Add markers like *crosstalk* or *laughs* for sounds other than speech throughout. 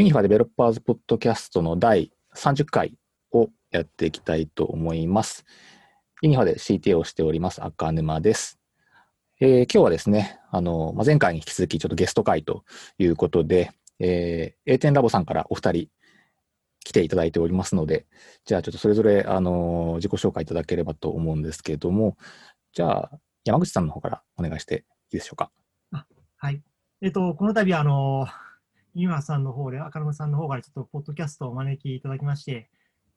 ユニファデベロッパーズポッドキャストの第30回をやっていきたいと思います。ユニファで CTA をしております赤沼です。えー今日はですね、あの、まあ、前回に引き続きちょっとゲスト会ということで、えー、A10 ラボさんからお二人来ていただいておりますので、じゃあちょっとそれぞれ、あの、自己紹介いただければと思うんですけれども、じゃあ山口さんの方からお願いしていいでしょうか。はい。えっと、この度、あの、今さんの方で、赤沼さんの方からちょっと、ポッドキャストをお招きいただきまして、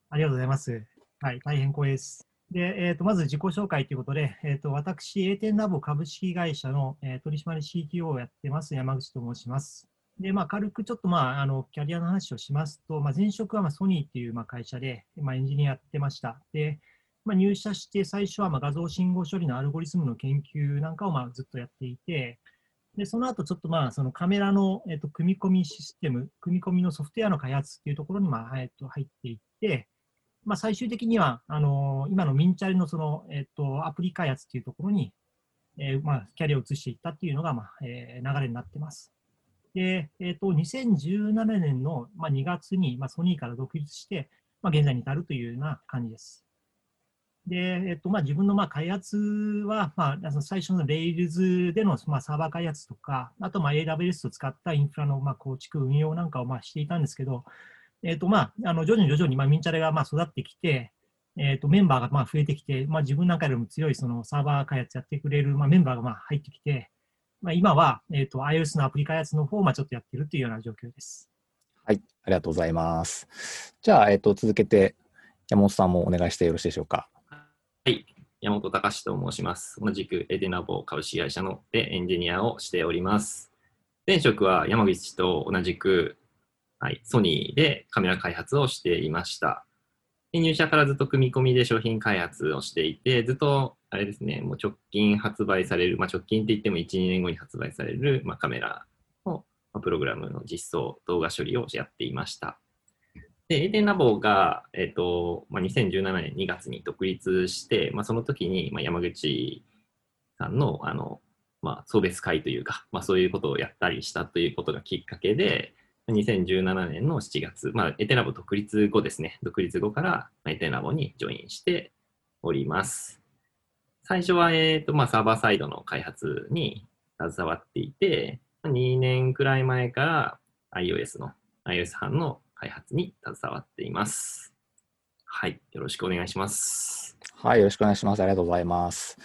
ありがとうございます。はい、大変光栄です。で、えっと、まず自己紹介ということで、えっと、私、A10 ラボ株式会社の、えー取締役 CTO をやってます、山口と申します。で、まあ、軽くちょっと、まあ、あの、キャリアの話をしますと、まあ、前職は、まあ、ソニーっていう、まあ、会社で、まあ、エンジニアやってました。で、まあ、入社して最初は、まあ、画像信号処理のアルゴリズムの研究なんかを、まあ、ずっとやっていて、で、その後ちょっとまあ、そのカメラの、えっと、組み込みシステム、組み込みのソフトウェアの開発っていうところに、まあ、えっと、入っていって、まあ、最終的には、あの今のミンチャレのその、えっと、アプリ開発っていうところに、えーまあ、キャリアを移していったっていうのが、まあ、えー流れになってます。で、えっと、2017年の、まあ、2月に、まあ、ソニーから独立して、まあ、現在に至るというような感じです。で、えっとまあ、自分のまあ開発は、まあ、最初の Rails でのまあサーバー開発とか、あとまあ AWS を使ったインフラのまあ構築、運用なんかをまあしていたんですけど、えっとまあ、あの徐々に徐々にまあミンチャレがまあ育ってきて、えっとメンバーがまあ増えてきて、まあ、自分なんかよりも強いそのサーバー開発やってくれるまあメンバーがまあ入ってきて、まあ、今は、えっと iOS のアプリ開発の方をまあちょっとやってるというような状況です。はい、ありがとうございます。じゃあ、えっ、と、続けて山本さんもお願いしてよろしいでしょうか。はい、山本隆と申します。同じくエデナボ株式会社のでエンジニアをしております。前職は山口と同じく、はい、ソニーでカメラ開発をしていました。入社からずっと組み込みで商品開発をしていて、ずっとあれですね、もう直近発売される、まあ、直近って言っても1、2年後に発売される、まあ、カメラのプログラムの実装、動画処理をやっていました。で、エデンラボが、えっとまあ、2017年2月に独立して、まあ、その時に、まあ、山口さんのあの、まあ、送別会というか、まあ、そういうことをやったりしたということがきっかけで、2017年の7月、まあ、エテラボ独立後ですね、独立後からまあエテラボにジョインしております。最初は、えっとまあ、サーバーサイドの開発に携わっていて、2年くらい前から iOS の、iOS 版の開発に携わっています。はい、よろしくお願いします。はい、よろしくお願いします。ありがとうございます。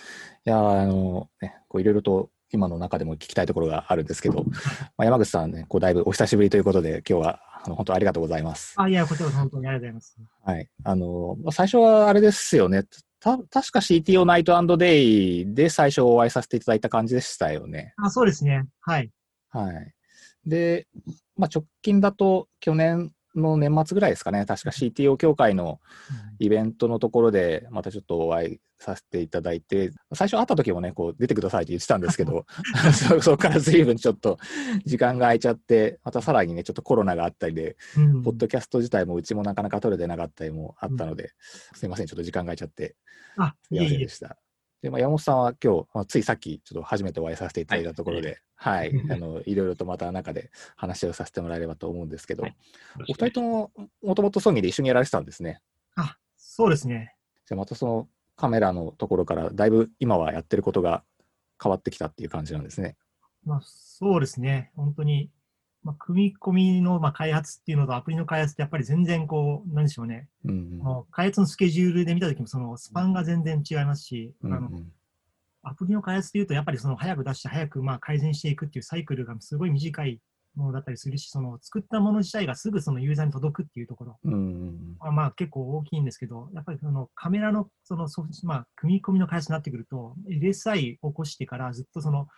いやー、あの、ね、こういろいろと今の中でも聞きたいところがあるんですけど、*laughs* まあ、山口さんね、こうだいぶお久しぶりということで、今日はあの本当ありがとうございます。あ、いや、こちらこそ本当にありがとうございます。はい。あの、まあ最初はあれですよね。た確か CTO ナイトデイで最初お会いさせていただいた感じでしたよね。あ、そうですね。はい。はい。で、まあ、直近だと去年の年末ぐらいですかね。確か CTO 協会のイベントのところでまたちょっとお会いさせていただいて、最初会った時もね、こう出てくださいって言ってたんですけど、*laughs* *laughs* そそこから随分ちょっと時間が空いちゃって、またさらにね、ちょっとコロナがあったりで、うんポッドキャスト自体もうちもなかなか取れてなかったりもあったので、すいません、ちょっと時間が空いちゃって、あ、すいま。せんでした。で、まあ、山本さんは今日、まあ、ついさっきちょっと初めてお会いさせていただいたところで、はい、あの、いろいろとまた中で話をさせてもらえればと思うんですけど、はいお二人とももともとソニーで一緒にやられてたんですね。あ、そうですね。じゃあまたそのカメラのところからだいぶ今はやってることが変わってきたっていう感じなんですね。まあ、そうですね。本当に、まあ、組み込みのまあ開発っていうのとアプリの開発ってやっぱり全然こう、なんでしょうね。うんもう開発のスケジュールで見たときもそのスパンが全然違いますし、うん。うんあのアプリの開発でいうとやっぱりその早く出して早くまあ改善していくっていうサイクルがすごい短いものだったりするし、その作ったもの自体がすぐそのユーザーに届くっていうところうんうんはまあ結構大きいんですけど、やっぱりそのカメラのそのソフト、まあ、組み込みの開発になってくると、LSI 起こしてからずっとその、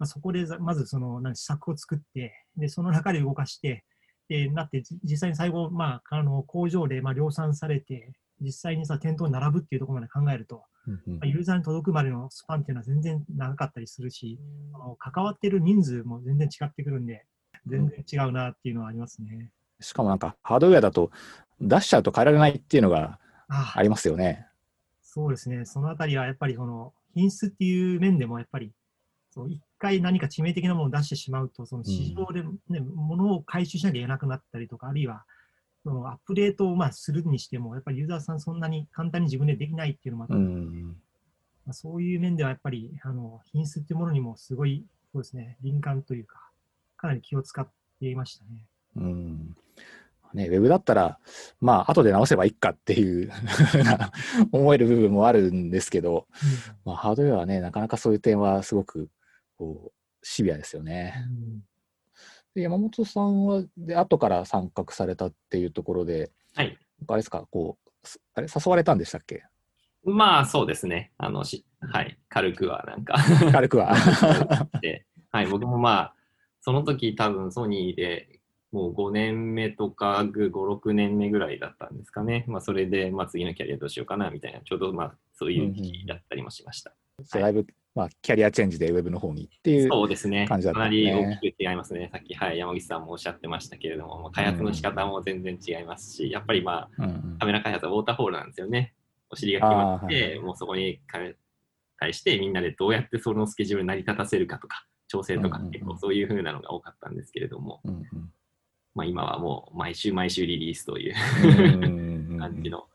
まあ、そこでざまずその何施策を作って、でその中で動かして、でなって、じ実際に最後、まあ、あの工場でまあ量産されて、実際にさ店頭に並ぶっていうところまで考えると、うんうんまあユーザーに届くまでのスパンっていうのは全然長かったりするし、あの関わってる人数も全然違ってくるんで、全然違うなっていうのはありますね。しかもなんかハードウェアだと出しちゃうと変えられないっていうのがあありますよね。そうですね。そのあたりはやっぱりその品質っていう面でもやっぱりそう一回何か致命的なものを出してしまうと、その市場で、ねものを回収しなきゃいけなくなったりとか、あるいはそのアップデートをまあするにしても、やっぱりユーザーさんそんなに簡単に自分でできないっていうのもあって、うん。まあ、そういう面ではやっぱりあの品質っていうものにもすごいそうですね敏感というか、かなり気を使っていましたね。うん。ね、ウェブだったら、まあ、後で直せばいいかっていう *laughs* 思える部分もあるんですけど、まあ、ハードウェアはね、なかなかそういう点はすごく、こう、シビアですよね。うんで山本さんは、で、後から参画されたっていうところで、はい。あれですか、こう、すあれ、誘われたんでしたっけ？まあそうですね。あのし、はい。軽くはなんか軽くは。*laughs* で、はい。僕もまあ、その時多分ソニーでもう5年目とか5、6年目ぐらいだったんですかね。まあそれで、まあ次のキャリアどうしようかなみたいな、ちょうどまあそういう時期だったりもしました。だいぶ、まあ、キャリアチェンジでウェブの方にっていう。そうですね。感じだったかなねり大きく違いますね。さっき、はい、山口さんもおっしゃってましたけれども、開発の仕方も全然違いますし、やっぱりまあ、うんうんカメラ開発はウォーターフォールなんですよね。お尻が決まって、はいもうそこに対してみんなでどうやってそのスケジュール成り立たせるかとか、調整とかうんうんうん結構そういう風なのが多かったんですけれども、うんうんまあ今はもう毎週毎週リリースといううんうんうん *laughs* 感じの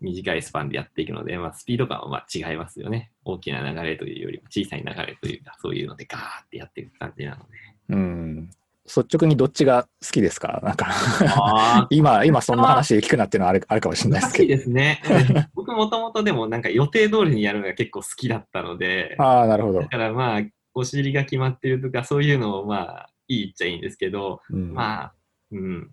短いスパンでやっていくので、まあスピード感はまあ違いますよね。大きな流れというよりも小さい流れというか、そういうのでガーってやっていく感じなので。うん。率直にどっちが好きですか？なんかあ *laughs* 今、今そんな話聞くなっていうのはあるあるかもしれないですけど。ですね。*laughs* 僕もともとでもなんか予定通りにやるのが結構好きだったので、ああ、なるほどだ。からまあ、お尻が決まってるとか、そういうのをまあ、いいっちゃいいんですけど、うんまあ、うん。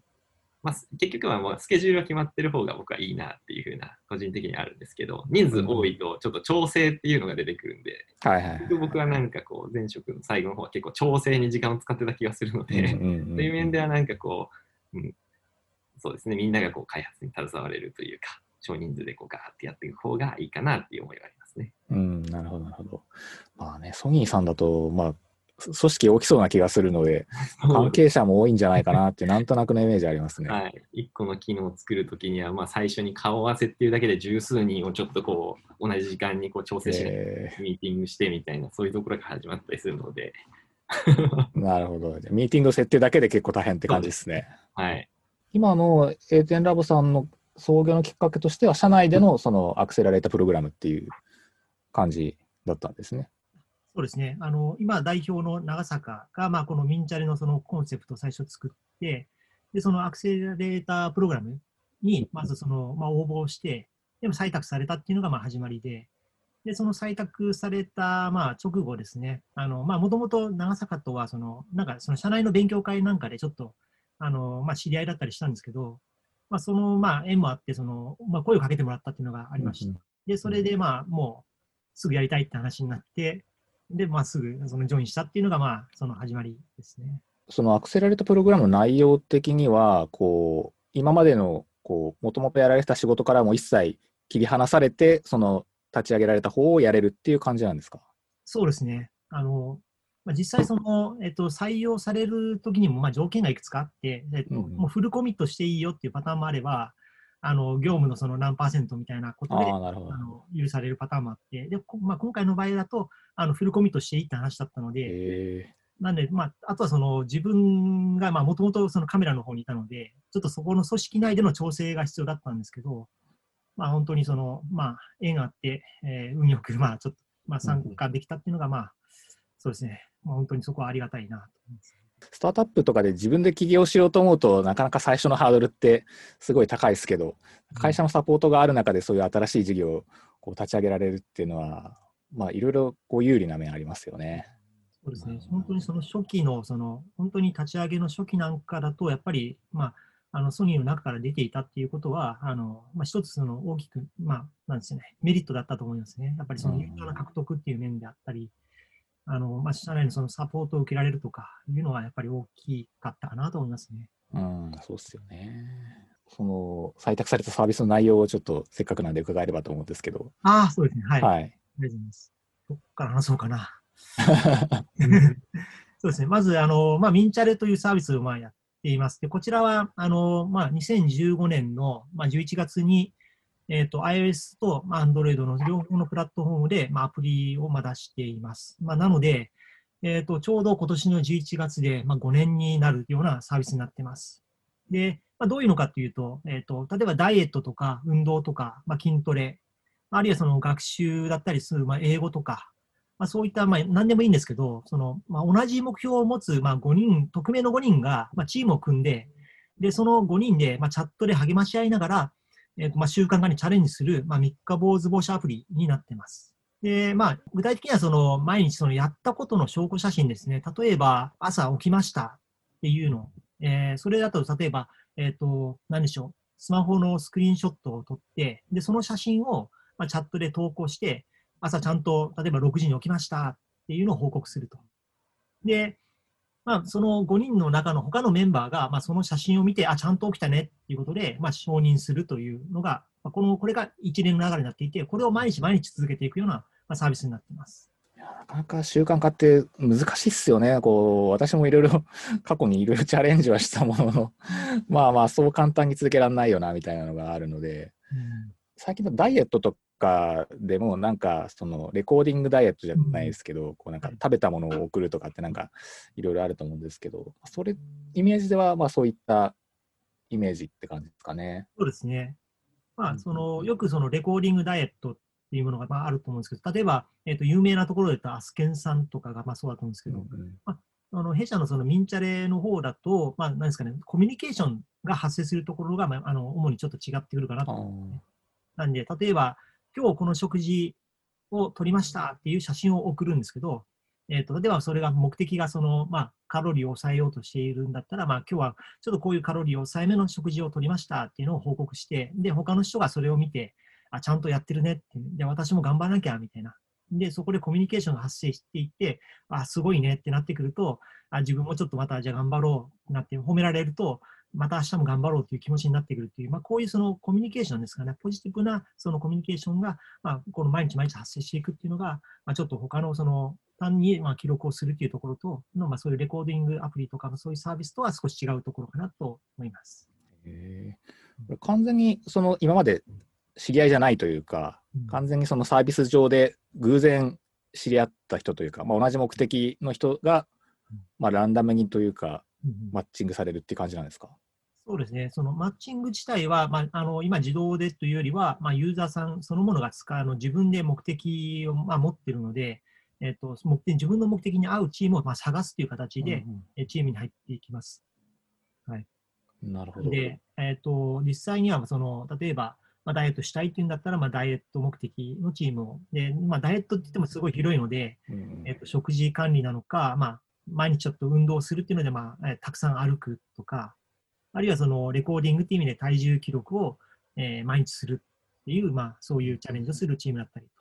まあ、結局はもうスケジュールが決まってる方が僕はいいなっていうふうな、個人的にはあるんですけど、人数多いとちょっと調整っていうのが出てくるんで、はいはい結局僕はなんかこう、前職の最後の方は結構調整に時間を使ってた気がするので、はい。そういう面では。はなんかこう、うん、そうですね、みんながこう開発に携われるというか、少人数でこうガーってやっていく方がいいかなっていう思いはありますね。うん、なるほど、なるほど。まあね、ソニーさんだと、まあ、組織大きそうな気がするので、*laughs* 関係者も多いんじゃないかなって、なんとなくのイメージありますね。はい、1個の機能を作るときには、まあ、最初に顔合わせっていうだけで十数人をちょっとこう同じ時間にこう調整しなきゃえミーティングしてみたいな、そういうところから始まったりするので、ー *laughs* *laughs* なるほど。じゃあミーティング設定だけで結構大変って感じですね。はい、今の A10 ラボさんの創業のきっかけとしては、社内でのそのアクセラレータプログラムっていう感じだったんですね。そうですね。あの、今代表の長坂が、まあ、このミンチャレのそのコンセプトを最初作って、で、そのアクセラレータープログラムに、まずその、まあ、応募して、でも採択されたっていうのが、まあ、始まりで、で、その採択された、まあ、直後ですね、あの、まあ、もともと長坂とは、その、なんか、その社内の勉強会なんかでちょっと、あの、まあ、知り合いだったりしたんですけど、まあ、その、まあ、縁もあって、その、まあ、声をかけてもらったっていうのがありました。で、それで、まあ、もう、すぐやりたいって話になって、で、まあ、すぐそのジョインしたっていうのが、まあ、その始まりですね。そのアクセラレートプログラムの内容的には、こう、今までの、こう、もともとやられてた仕事からも一切切り離されて、その、立ち上げられた方をやれるっていう感じなんですか？そうですね。あの、まあ、実際その、えっと、採用されるときにも、まあ、条件がいくつかあって、えっとうんうんもうフルコミットしていいよっていうパターンもあれば、あの、業務のその何パーセントみたいなことで、あ。の許されるパターンもあって、で、こまあ、今回の場合だと、あのフルコミットしていいって話だったので、えなんで、まあ、あとはその自分が、まあ、もともとそのカメラの方にいたので、ちょっとそこの組織内での調整が必要だったんですけど、まあ、本当にその、まあ、縁があって、えー運よく、まあ、ちょっと、まあ、参加できたっていうのが、まあ、そうですね、まあ、本当にそこはありがたいなと思います。スタートアップとかで自分で起業しようと思うとなかなか最初のハードルってすごい高いですけど、会社のサポートがある中でそういう新しい事業をこう立ち上げられるっていうのは、まあ、いろいろこう有利な面ありますよね。そうですね、本当にその初期の、その本当に立ち上げの初期なんかだと、やっぱり、まあ、あのソニーの中から出ていたっていうことは、あのまあ、一つその大きく、まあ、なんですよね、メリットだったと思いますね。やっぱりそのユーザーの獲得っていう面であったり、あのまあ、社内のそのサポートを受けられるとかいうのはやっぱり大きかったかなと思いますね。うん、そうっすよね。その採択されたサービスの内容をちょっとせっかくなんで伺えればと思うんですけど、ああ、そうですね。はい。あはい。りがとうございます。どっから話そうかな。*laughs* そうですね。まず、あの、まあ、ミンチャレというサービスをまあやっています。で、こちらは、あの、まあ、2015年の、まあ、11月に、えっ、と、iOS と、Android の両方のプラットフォームで、まあ、アプリをま出しています。まあ、なので、えっ、と、ちょうど今年の11月で、まあ、5年になるようなサービスになってます。で、まあ、どういうのかっていうと、えっ、と、例えばダイエットとか運動とか、まあ、筋トレ、あるいはその学習だったりする、まあ、英語とか、まあ、そういった、まあ、何でもいいんですけど、その、まあ、同じ目標を持つ、まあ、5人、匿名の5人が、まあ、チームを組んで、で、その5人で、まあ、チャットで励まし合いながら、えーとまあ、習慣化にチャレンジする、まあ、三日坊主防止アプリになってます。で、まあ、具体的にはその、毎日そのやったことの証拠写真ですね。例えば、朝起きましたっていうの。えーそれだと、例えば、えっ、と、何でしょう。スマホのスクリーンショットを撮って、で、その写真を、まあ、チャットで投稿して、朝ちゃんと、例えば6時に起きましたっていうのを報告すると。で、まあ、その5人の中の他のメンバーが、まあ、その写真を見て、あ、ちゃんと起きたねっていうことで、まあ、承認するというのが、まあ、この、これが一連の流れになっていて、これを毎日毎日続けていくような、まあ、サービスになっています。なかなか習慣化って難しいっすよね。こう、私もいろいろ *laughs* 過去にいろいろチャレンジはしたものの、*laughs* まあまあそう簡単に続けられないよなみたいなのがあるので、最近のダイエットとかでもなんかそのレコーディングダイエットじゃないですけど、こうなんか食べたものを送るとかってなんかいろいろあると思うんですけど、それ、イメージではまあそういったイメージって感じですかね。そうですね。まあ、その、よくそのレコーディングダイエットっていうものがまああると思うんですけど、例えば、えっ、と、有名なところで言うとアスケンさんとかがまあそうだと思うんですけど、うんあの弊社のそのミンチャレの方だと、まあ、なんですかね、コミュニケーションが発生するところが、まあ、あの主にちょっと違ってくるかなとあ思うんですね。ーなんで、例えば、今日この食事を撮りましたっていう写真を送るんですけど、えっと例えばそれが目的がその、まあ、カロリーを抑えようとしているんだったら、まあ、今日はちょっとこういうカロリーを抑えめの食事を取りましたっていうのを報告して、で、他の人がそれを見て、あ、ちゃんとやってるねって、で、私も頑張らなきゃみたいな。で、そこでコミュニケーションが発生していって、あ、すごいねってなってくると、あ自分もちょっとまたじゃあ頑張ろうなって褒められると、また明日も頑張ろうという気持ちになってくるという、まあ、こういうそのコミュニケーションですかね、ポジティブなそのコミュニケーションが、まあ、この毎日毎日発生していくっていうのが、まあ、ちょっと他のその単にまあ記録をするというところとの、まあ、そういうレコーディングアプリとかのそういうサービスとは少し違うところかなと思います。完全にその今まで知り合いじゃないというか、うん。完全にそのサービス上で偶然知り合った人というか、まあ、同じ目的の人がうん、まあ、ランダムにというか、マッチングされるっていう感じなんですか？そうですね、そのマッチング自体は、まあ、あの今、自動でというよりは、まあ、ユーザーさんそのものが使うあの自分で目的を、まあ、持っているので、えっと目的、自分の目的に合うチームを、まあ、探すという形で、うんえチームに入っていきます。うんなるほど。で、えっと実際にはその、例えば、まあ、ダイエットしたいっていうんだったら、まあ、ダイエット目的のチームを、でまあ、ダイエットって言ってもすごい広いので、うんえっと食事管理なのか、まあ、毎日ちょっと運動するっていうので、まあ、えーたくさん歩くとか、あるいはそのレコーディングっていう意味で体重記録を、えー毎日するっていう、まあ、そういうチャレンジをするチームだったりと。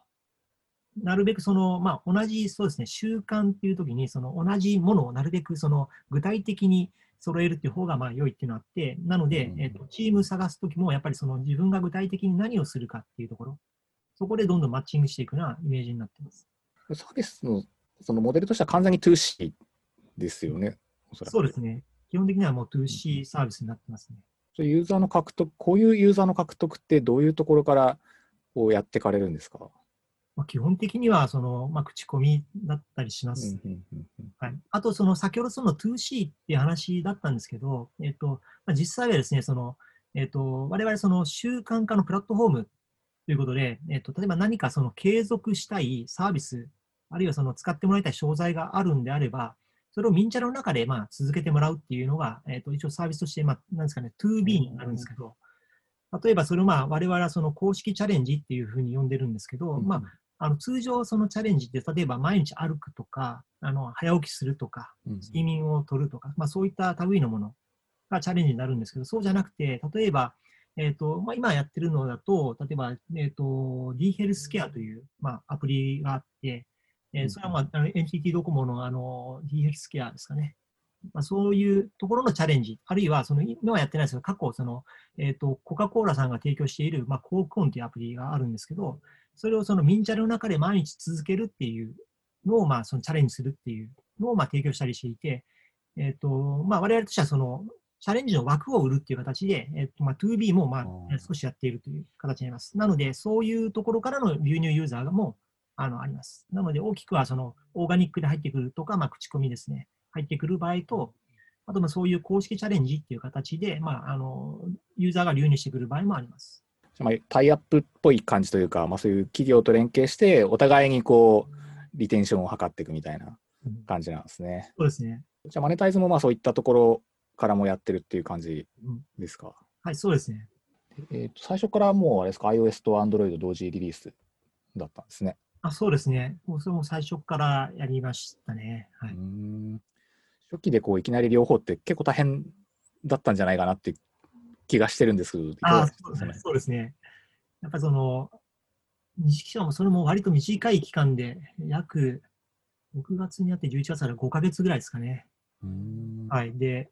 なるべくその、まあ、同じそうですね、習慣っていう時に、その同じものをなるべくその具体的に揃えるっていう方がまあ良いっていうのがあって、なので、うんえっとチーム探す時もやっぱりその自分が具体的に何をするかっていうところ、そこでどんどんマッチングしていくようなイメージになってます。サービスのそのモデルとしては完全に 2C ですよね。そうですね。基本的にはもう 2C サービスになってますね。そういうユーザーの獲得、こういうユーザーの獲得ってどういうところからこうやっていかれるんですか、まあ、基本的にはその、まあ、口コミだったりします。はい、あと、その先ほどその 2C っていう話だったんですけど、えっとまあ、実際はですね、そのえっと我々その習慣化のプラットフォームということで、えっと例えば何かその継続したいサービス、あるいはその使ってもらいたい商材があるんであれば、それをミンチャラの中でまあ続けてもらうっていうのが、えっと一応サービスとして、まあ、なんですかね、2B になるんですけど、例えばそれをまあ我々はその公式チャレンジっていうふうに呼んでるんですけど、まあ、あの通常そのチャレンジって、例えば毎日歩くとか、あの早起きするとか、うん。睡眠をとるとか、まあ、そういった類のものがチャレンジになるんですけど、そうじゃなくて、例えば、えーとまあ、今やってるのだと、例えば、えー、と D ヘルスケアという、まあ、アプリがあって、えーそれは、まあ、NTT ドコモのあの D ヘルスケアですかね。まあ、そういうところのチャレンジ、あるいはその今はやってないですけど、過去その、えー、とコカ・コーラさんが提供している、まあ、コークオンというアプリがあるんですけど、それをそのミンチャレの中で毎日続けるっていうのを、まあ、そのチャレンジするっていうのを、まあ、提供したりしていて、えっ、と、まあ、我々としてはその、チャレンジの枠を売るっていう形で、えっ、と、まあ、2B も、まあ少しやっているという形になります。なので、そういうところからの流入ユーザーがもう、あのあります。なので、大きくはそのオーガニックで入ってくるとか、まあ、口コミですね、入ってくる場合と、あとまあそういう公式チャレンジっていう形で、まあ、あのユーザーが流入してくる場合もあります。まあ、タイアップっぽい感じというか、まあ、そういう企業と連携して、お互いにこう、リテンションを図っていくみたいな感じなんですね。そうですね。じゃあ、マネタイズもまあそういったところからもやってるっていう感じうんですか？はい、そうですね。えーと最初からもうあれですか、iOS と Android 同時リリースだったんですね。あそうですね。もうそれも最初からやりましたね。はい。ん初期でこういきなり両方って結構大変だったんじゃないかなって気がしてるんですけど、あがそうですねですかね。そうですね。やっぱりその、西期間もそれも割と短い期間で、約6月にあって11月から5ヶ月ぐらいですかね。はい。で、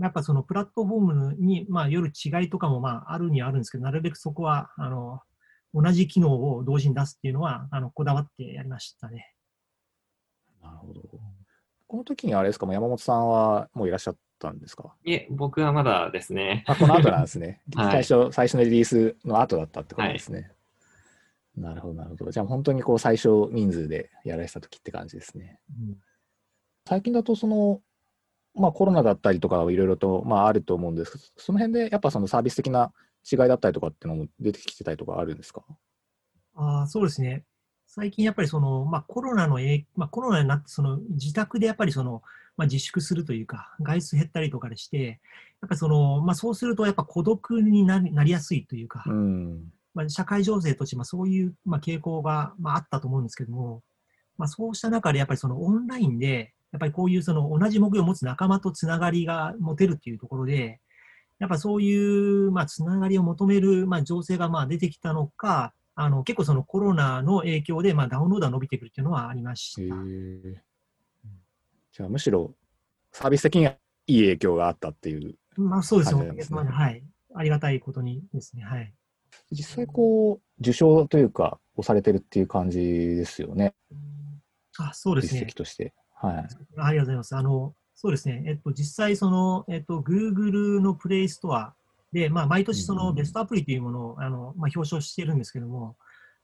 やっぱそのプラットフォームに、まあ、よる違いとかもまああるにはあるんですけど、なるべくそこは、あの、同じ機能を同時に出すっていうのは、あの、こだわってやりましたね。なるほど。この時にあれですか、もう山本さんはもういらっしゃったんですか？いえ、僕はまだですね。あ、この後なんですね。*laughs* はい最初、最初のリリースの後だったってことですね。なるほど、なるほど。じゃあ本当にこう最初人数でやられてた時って感じですね。うん最近だとその、まあコロナだったりとかはいろいろと、まあ、あると思うんですけど、その辺でやっぱそのサービス的な違いだったりとかっていうのも出てきてたりとかあるんですか？ああ、そうですね。最近やっぱりその、まあ、コロナの影、まあ、コロナになってその自宅でやっぱりその、まあ、自粛するというか、外出減ったりとかでして、やっぱりその、まあ、そうするとやっぱ孤独になりなりやすいというか、うん。まあ、社会情勢としてまあそういう、まあ、傾向が、まあ、あったと思うんですけども、まあ、そうした中でやっぱりそのオンラインで、やっぱりこういうその同じ目標を持つ仲間とつながりが持てるっていうところで、やっぱそういう、まあ、つながりを求める、まあ、情勢がまあ出てきたのか、あの結構そのコロナの影響で、まあ、ダウンロードが伸びてくるっていうのはありましへた。え。じゃあむしろサービス的にはいい影響があったっていう。まあ、そうですねはい。ありがたいことにですね。はい。実際こう、受賞というか、をされてるっていう感じですよね。あそうですね実績。として。はい。ありがとうございます。あの、そうですね。えっと、実際、その、えっと、Google のプレイストアで、まあ、毎年そのベストアプリというものを、あの、まあ、表彰してるんですけども、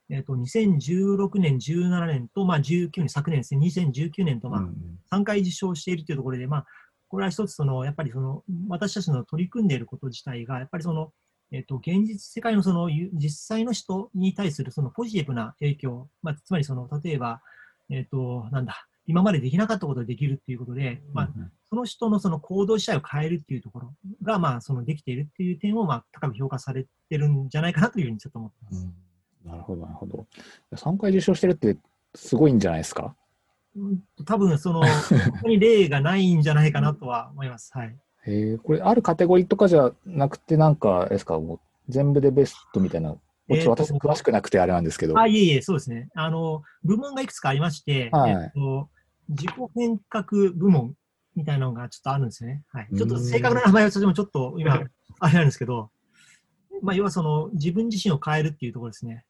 えっと、2016年、17年と、まあ、19年、昨年ですね、2019年と、まあ、うん3回受賞しているというところで、まあ、これは一つ、その、やっぱりその、私たちの取り組んでいること自体が、やっぱりその、えっと、現実世界のその、ゆ実際の人に対するそのポジティブな影響、まあ、つまりその、例えば、えっと、なんだ、今までできなかったことができるっていうことで、まあ、その人のその行動自体を変えるっていうところが、まあ、そのできているっていう点を、まあ、高く評価されてるんじゃないかなというふうにちょっと思ってます。うんなるほど、なるほど。3回受賞してるってすごいんじゃないですか？うん多分、その、*laughs* 本当に例がないんじゃないかなとは思います。はい。へえ、これ、あるカテゴリーとかじゃなくて、なんか、ですか、もう全部でベストみたいな、もうちょっと私、詳しくなくてあれなんですけど。あ、いえいえ、そうですね。あの、部門がいくつかありまして、はいえっと、自己変革部門みたいなのがちょっとあるんですよね。はい。ちょっと正確な名前はちょっと今、*laughs* あれなんですけど、まあ、要はその、自分自身を変えるっていうところですね。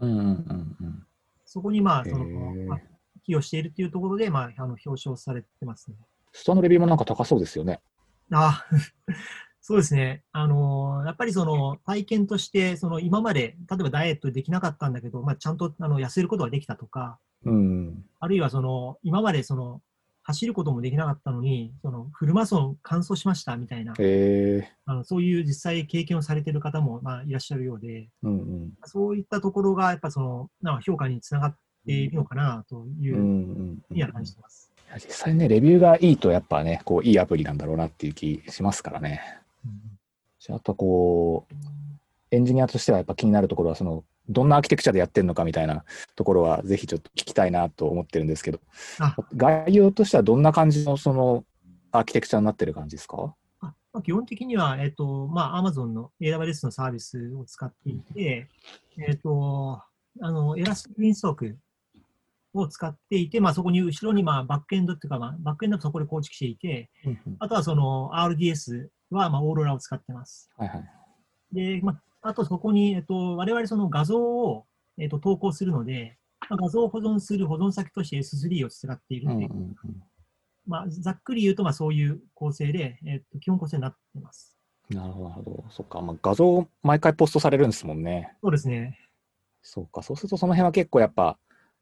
うんうんうんうん。そこにまあ、へその、ーまあ寄与しているっていうところで、まあ、あの表彰されてますね。ストアのレビューもなんか高そうですよね。あそうですね。あのやっぱりその体験として、その今まで、例えばダイエットできなかったんだけど、まあ、ちゃんとあの痩せることができたとか、うん。あるいはその今までその走ることもできなかったのに、そのフルマラソン完走しましたみたいな、へえ。あのそういう実際経験をされている方もまあいらっしゃるようで、うんうん。そういったところがやっぱそのなんか評価につながっているのかなというふんうには感じてます。実際ね、レビューがいいと、やっぱね、こう、いいアプリなんだろうなっていう気しますからね。あ、あとこう、エンジニアとしてはやっぱ気になるところは、その、どんなアーキテクチャでやってるのかみたいなところは、ぜひちょっと聞きたいなと思ってるんですけど、あ。概要としてはどんな感じの、その、アーキテクチャになってる感じですか？あまあ、基本的には、えっと、まあ、Amazon の AWS のサービスを使っていて、えっと、あの、エラストビンストークを使っていて、まあ、そこに後ろに、まあ、バックエンドっていうか、まあ、バックエンドはそこで構築していて、あとはその RDS は、まあ、オーロラを使ってます。はいはい。で、まあ、あとそこに、えっと、我々その画像を、えっと、投稿するので、まあ、画像を保存する保存先として S3 を使っているので、うんうんうんまあ、ざっくり言うと、まあ、そういう構成で、えっと、基本構成になっています。なるほど、なるほど。そっか、まあ、画像毎回ポストされるんですもんね。そうですね。そうか、そうするとその辺は結構やっぱ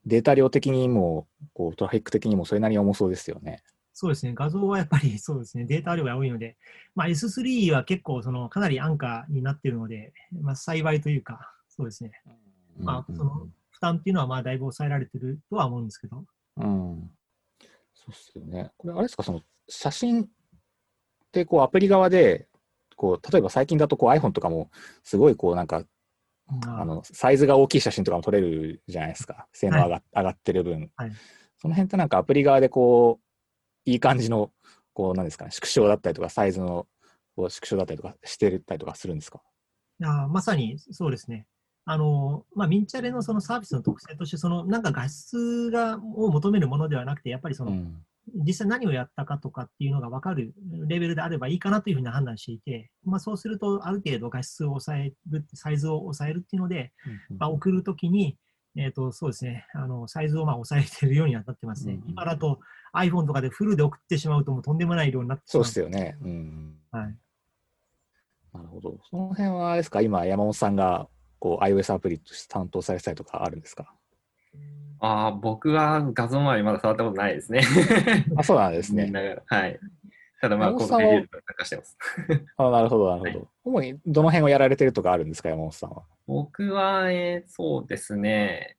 データ量的にも、こうトラフィック的にもそれなりに重そうですよね。そうですね、画像はやっぱり *laughs* そうですね、データ量が多いので、まあ、S3 は結構そのかなり安価になっているので、まあ、幸いというか、そうですね、まあ、その負担っていうのはまあだいぶ抑えられてるとは思うんですけど。うん。そうっすよね。これ、あれですか、その写真ってこうアプリ側で、こう例えば最近だとこう iPhone とかもすごいこうなんかまあ。のサイズが大きい写真とかも撮れるじゃないですか、性能上が,、上がってる分、はい。その辺ってなんかアプリ側でこう、いい感じの、こうなんですかね、縮小だったりとか、サイズのこう縮小だったりとかしてたりとかするんですか？あまさにそうですね。あの、まあ、ミンチャレのそのサービスの特性として、そのなんか画質がを求めるものではなくて、やっぱりその、うん実際何をやったかとかっていうのが分かるレベルであればいいかなというふうに判断していて、まあ、そうすると、ある程度画質を抑える、サイズを抑えるっていうので、まあ、送るときに、えっ、と、そうですね、あの、サイズをまあ抑えてるようにはなってますね。うん今だと iPhone とかでフルで送ってしまうともうとんでもない量になってしそうまう。ですよね。うん。はい。なるほど。その辺はあれですか、今、山本さんがこう iOS アプリとして担当されてたりとかあるんですか？ああ、僕は画像周りまだ触ったことないですね。あ、そうなんですね。はい。ただまあ、山本さんは？このレビューとか参加してます。*laughs* あなるほど、なるほど。はい主にどの辺をやられてるとかあるんですか、山本さんは。僕は、えーそうですね、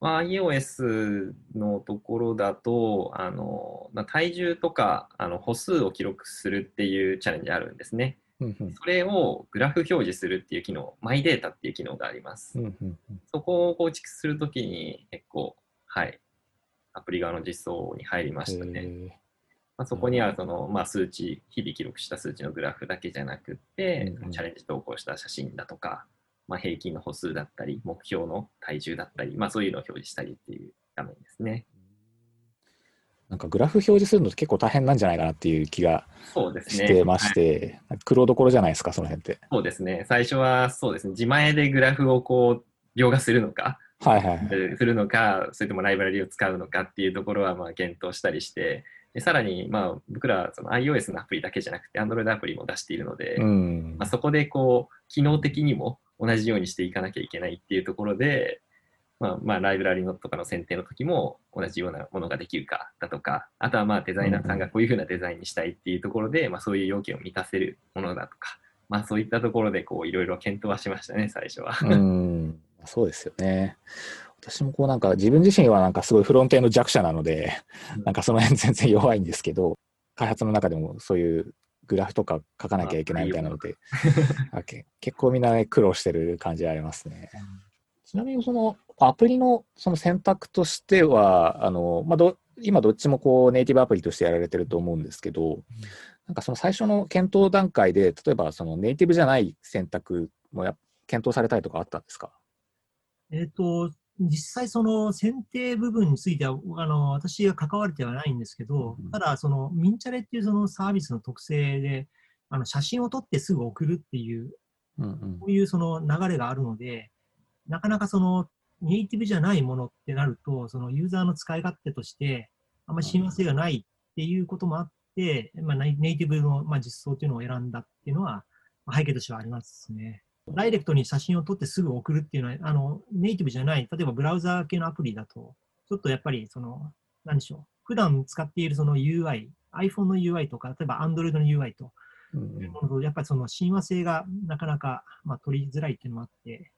まあ、iOS のところだと、あのまあ体重とかあの歩数を記録するっていうチャレンジあるんですね。うんうんそれをグラフ表示するっていう機能、マイデータっていう機能があります。うんうんうんそこを構築するときに結構、はい、アプリ側の実装に入りましたね。まあ、そこにはその、まあ、数値、日々記録した数値のグラフだけじゃなくて、うんうんチャレンジ投稿した写真だとか、まあ、平均の歩数だったり、目標の体重だったり、まあ、そういうのを表示したりっていう画面ですね。なんかグラフ表示するのって結構大変なんじゃないかなっていう気が。してましはいて、苦労どころじゃないですか、その辺って。そうですね。最初はそうですね。自前でグラフをこう、描画するのか、はいはいはい。するのか、それともライブラリを使うのかっていうところはまあ検討したりして、でさらにまあ僕らはその iOS のアプリだけじゃなくて Android アプリも出しているので、うんまあ、そこでこう機能的にも同じようにしていかなきゃいけないっていうところで、まあ、まあライブラリのとかの選定の時も同じようなものができるかだとか、あとはまあデザイナーさんがこういうふうなデザインにしたいっていうところで、まあ、そういう要件を満たせるものだとか、まあ、そういったところでこういろいろ検討はしましたね、最初は。うん、そうですよね。私もこうなんか自分自身はなんかすごいフロントエンド弱者なので、なんかその辺全然弱いんですけど、開発の中でもそういうグラフとか書かなきゃいけないみたいなので、結構みんな、ね、苦労してる感じありますね。*laughs* ちなみにそのアプリのその選択としては、あのまあ、ど今どっちもこうネイティブアプリとしてやられてると思うんですけど、なんかその最初の検討段階で、例えばそのネイティブじゃない選択もや検討されたりとかあったんですか？えっ、と、実際その選定部分については、あの、私が関われてはないんですけどうん、ただ、その、ミンチャレっていうそのサービスの特性で、あの、写真を撮ってすぐ送るっていう、うんうんこういうその流れがあるので、なかなかその、ネイティブじゃないものってなると、そのユーザーの使い勝手として、あんまり親和性がないっていうこともあって、まあ、ネイティブの、まあ、実装っていうのを選んだっていうのは、まあ背景としてはありますね。ダイレクトに写真を撮ってすぐ送るっていうのは、あの、ネイティブじゃない、例えばブラウザー系のアプリだと、ちょっとやっぱり、その、何でしょう。普段使っているその UI、iPhone の UI とか、例えば Android の UI と、うんやっぱりその親和性がなかなか、まあ、取りづらいっていうのもあって、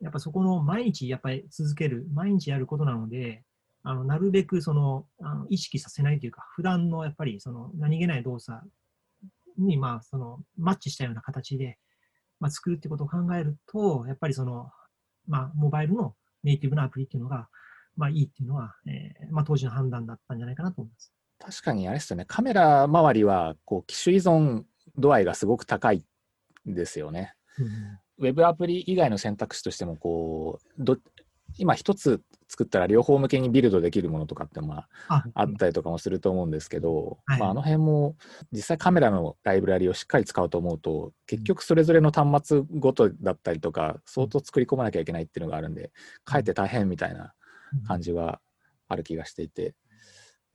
やっぱそこの毎日やっぱり続ける、毎日やることなので、あのなるべくそのあの意識させないというか、普段のやっぱりその何気ない動作にまあそのマッチしたような形で、まあ、作るってことを考えると、やっぱりその、まあ、モバイルのネイティブなアプリっていうのが、まあ、いいっていうのは、えーまあ、当時の判断だったんじゃないかなと思います。確かにあれですよね、カメラ周りはこう機種依存度合いがすごく高いんですよね。ウェブアプリ以外の選択肢としてもこうど今一つ作ったら両方向けにビルドできるものとかってまあああったりとかもすると思うんですけど、はい。まあ、あの辺も実際カメラのライブラリをしっかり使うと思うと結局それぞれの端末ごとだったりとか相当作り込まなきゃいけないっていうのがあるんでかえって大変みたいな感じはある気がしていて。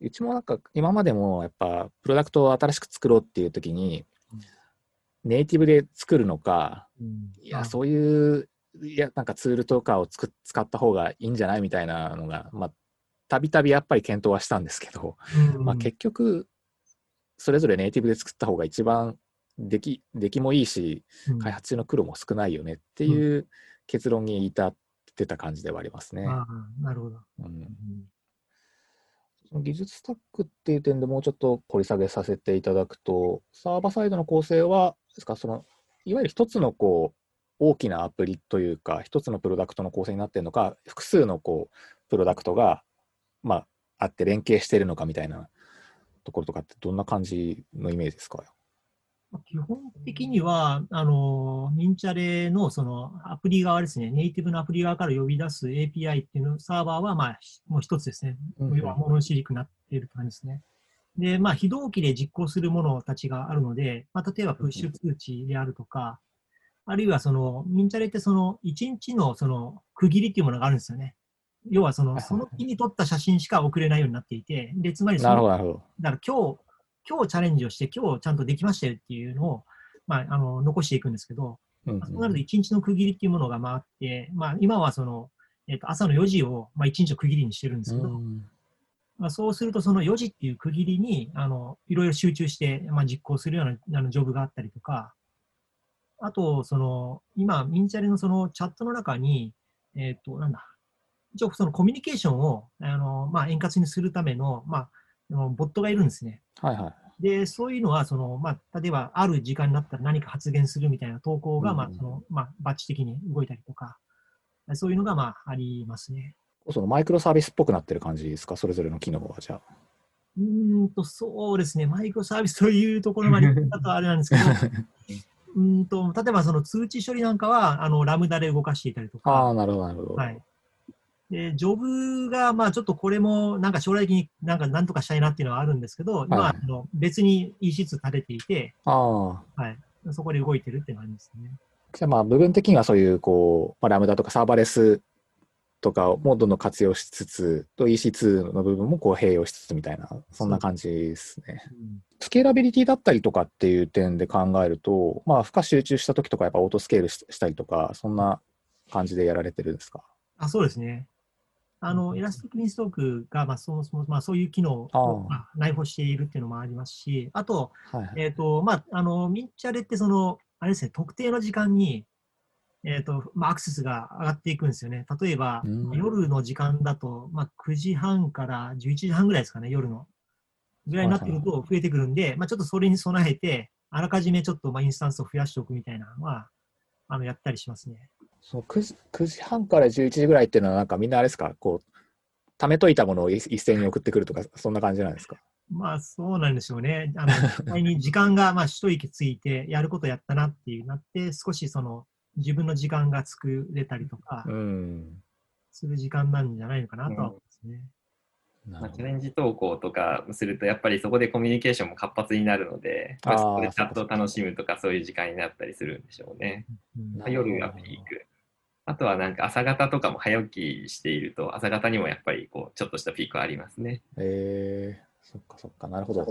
うちもなんか今までもやっぱプロダクトを新しく作ろうっていう時にうん。ネイティブで作るのかうん。いやそういういや、なんかツールとかを使った方がいいんじゃないみたいなのが、まあ、たびたびやっぱり検討はしたんですけど、うん。まあ、結局、それぞれネイティブで作った方が一番出来出来もいいし、うん。開発中の苦労も少ないよねっていう結論に至ってた感じではありますね。ああ、なるほど。うん。うん。その技術スタックっていう点でもうちょっと掘り下げさせていただくと、サーバーサイドの構成は、ですかそのいわゆる一つのこう大きなアプリというか、一つのプロダクトの構成になっているのか、複数のこうプロダクトが、まあ、あって連携しているのかみたいなところとかって、どんな感じのイメージですか？まあ基本的には、あの、ミンチャレのそのアプリ側ですね、ネイティブのアプリ側から呼び出す API っていうの、サーバーはまあ、もう一つですね。要はモノシリクになっている感じですね。で、まあ、非同期で実行するものたちがあるので、まあ、例えばプッシュ通知であるとか、あるいはその、ミンチャレってその、1日のその、区切りっていうものがあるんですよね。要はその、その日に撮った写真しか送れないようになっていて、で、つまりそのなるほど、なるほど。だから今日、今日チャレンジをして、今日ちゃんとできましたよっていうのを、まあ、あの残していくんですけど、うんうんそうなると1日の区切りっていうものが回って、まあ、今はその、えっと朝の4時を、まあ、1日の区切りにしてるんですけど、うんまあ、そうするとその4時っていう区切りにあのいろいろ集中して、まあ、実行するようなあのジョブがあったりとか、あと、その今、ミンチャレのそのチャットの中に、えっ、と、なんだ、一応そのコミュニケーションをあの、まあ、円滑にするための、まあ、ボットがいるんですね。はいはい。で、そういうのは、その、まあ、例えば、ある時間になったら何か発言するみたいな投稿が、うんまあ、その、まあ、バッチ的に動いたりとか、そういうのが、まあ、ありますね。そのマイクロサービスっぽくなってる感じですか、それぞれの機能はじゃあ。うーんと、そうですね、マイクロサービスというところまで言ったとあれなんですけど、*laughs* うーんと、例えばその通知処理なんかは、あの、ラムダで動かしていたりとああ、か、なるほど、なるほど。はい。で、ジョブが、まあ、ちょっとこれも、なんか将来的になんかなんとかしたいなっていうのはあるんですけど、今はあの別に EC2 立てていて、ああ。はい。そこで動いてるっていうのがありますね。じゃあまあ部分的にはそういうこう、まあ、ラムダとかサーバーレスとかもどんどん活用しつつ、と EC2 の部分もこう併用しつつみたいな、そんな感じですね。スケーラビリティだったりとかっていう点で考えると、まあ負荷集中した時とかやっぱオートスケールししたりとか、そんな感じでやられてるんですか？あ、そうですね。あの、うんエラスティックインストークが、まあ、そもそも、まあ、そういう機能あをあまあ内包しているっていうのもありますし、あと、はいはい。えっ、と、まあ、あの、ミンチャレって、その、あれですね、特定の時間に、えっ、と、まあ、アクセスが上がっていくんですよね。例えば、うん夜の時間だと、まあ、9時半から11時半ぐらいですかね、夜の。ぐらいになってくると増えてくるんで、まあ、ちょっとそれに備えて、あらかじめちょっと、まあ、インスタンスを増やしておくみたいなのは、あの、やったりしますね。その 9, 時9時半から11時ぐらいっていうのはなんかみんなあれですか、こう、貯めといたものを一一斉に送ってくるとか、そんな感じなんですか？まあそうなんでしょうね。あの、実際に時間がまあ一息ついて、やることやったなっていうなって、少しその自分の時間が作れたりとかうん。する時間なんじゃないのかなとは思いますね。まあ、チャレンジ投稿とかすると、やっぱりそこでコミュニケーションも活発になるので、まあ、そこでチャットを楽しむとか、そういう時間になったりするんでしょうね。夜がピーク。あとはなんか朝方とかも早起きしていると、朝方にもやっぱりこうちょっとしたピークはありますね。えー、そっかそっか、なるほど。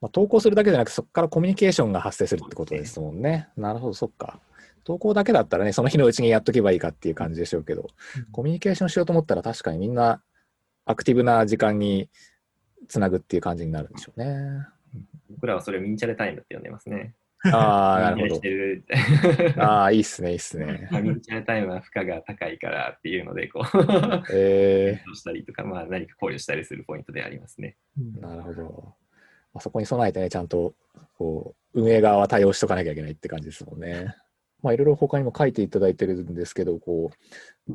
まあ、投稿するだけじゃなく、そこからコミュニケーションが発生するってことですもんね。なるほど、そっか。投稿だけだったらね、その日のうちにやっとけばいいかっていう感じでしょうけど、コミュニケーションしようと思ったら確かにみんなアクティブな時間につなぐっていう感じになるんでしょうね。僕らはそれをミンチャレタイムって呼んでますね。ああ、*laughs* なるほど。ああ、いいっすね、いいっすね。ミンチャレタイムは負荷が高いからっていうので、こう、*laughs* えしたりとか、まあ何か考慮したりするポイントでありますね。うんー、なるほど。まあ、そこに備えてね、ちゃんとこう運営側は対応しとかなきゃいけないって感じですもんね。まあ、いろいろ他にも書いていただいてるんですけど、こう、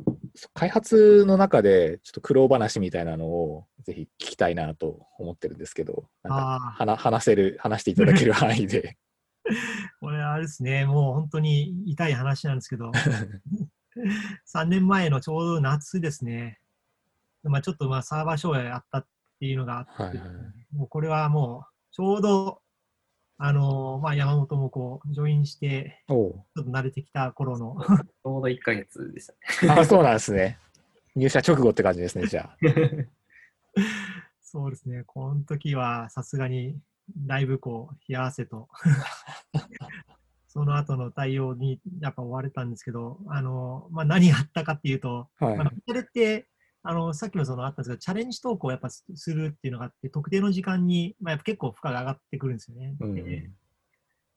開発の中でちょっと苦労話みたいなのをぜひ聞きたいなと思ってるんですけど、なんか話せる、話していただける範囲で。*laughs* *laughs* これあれですね、もう本当に痛い話なんですけど、*laughs* 3年前のちょうど夏ですね、まあ、ちょっとまあサーバー障害あったっていうのがあって、はいはい。もうこれはもうちょうど、あのまあ、山本もこうジョインして、ちょっと慣れてきた頃の、*laughs* ちょうど1ヶ月でしたね。あそうなんですね。入社直後って感じですね、じゃあ。*laughs* そうですね、この時はさすがにだいぶこう冷や汗と、*laughs* その後の対応にやっぱ追われたんですけど、あの、まあ、何があったかっていうと、はいまあ、それって、あの、さっきもそのあったんですけど、チャレンジ投稿をやっぱすするっていうのがあって、特定の時間に、まあ、やっぱ結構負荷が上がってくるんですよね。うんで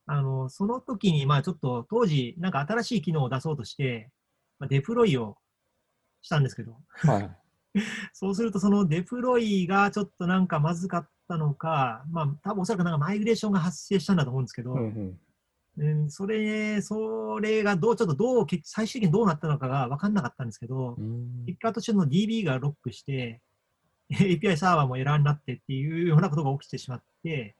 あの、その時に、まあちょっと当時、なんか新しい機能を出そうとして、まあ、デプロイをしたんですけど、はい。*laughs* そうするとそのデプロイがちょっとなんかまずかったのか、まあ多分おそらくなんかマイグレーションが発生したんだと思うんですけど、うんうんうん、それ、それがどう、ちょっとどう、結最終的にどうなったのかが分かんなかったんですけど、うん。結果としての DB がロックして、API サーバーもエラーになってっていうようなことが起きてしまって、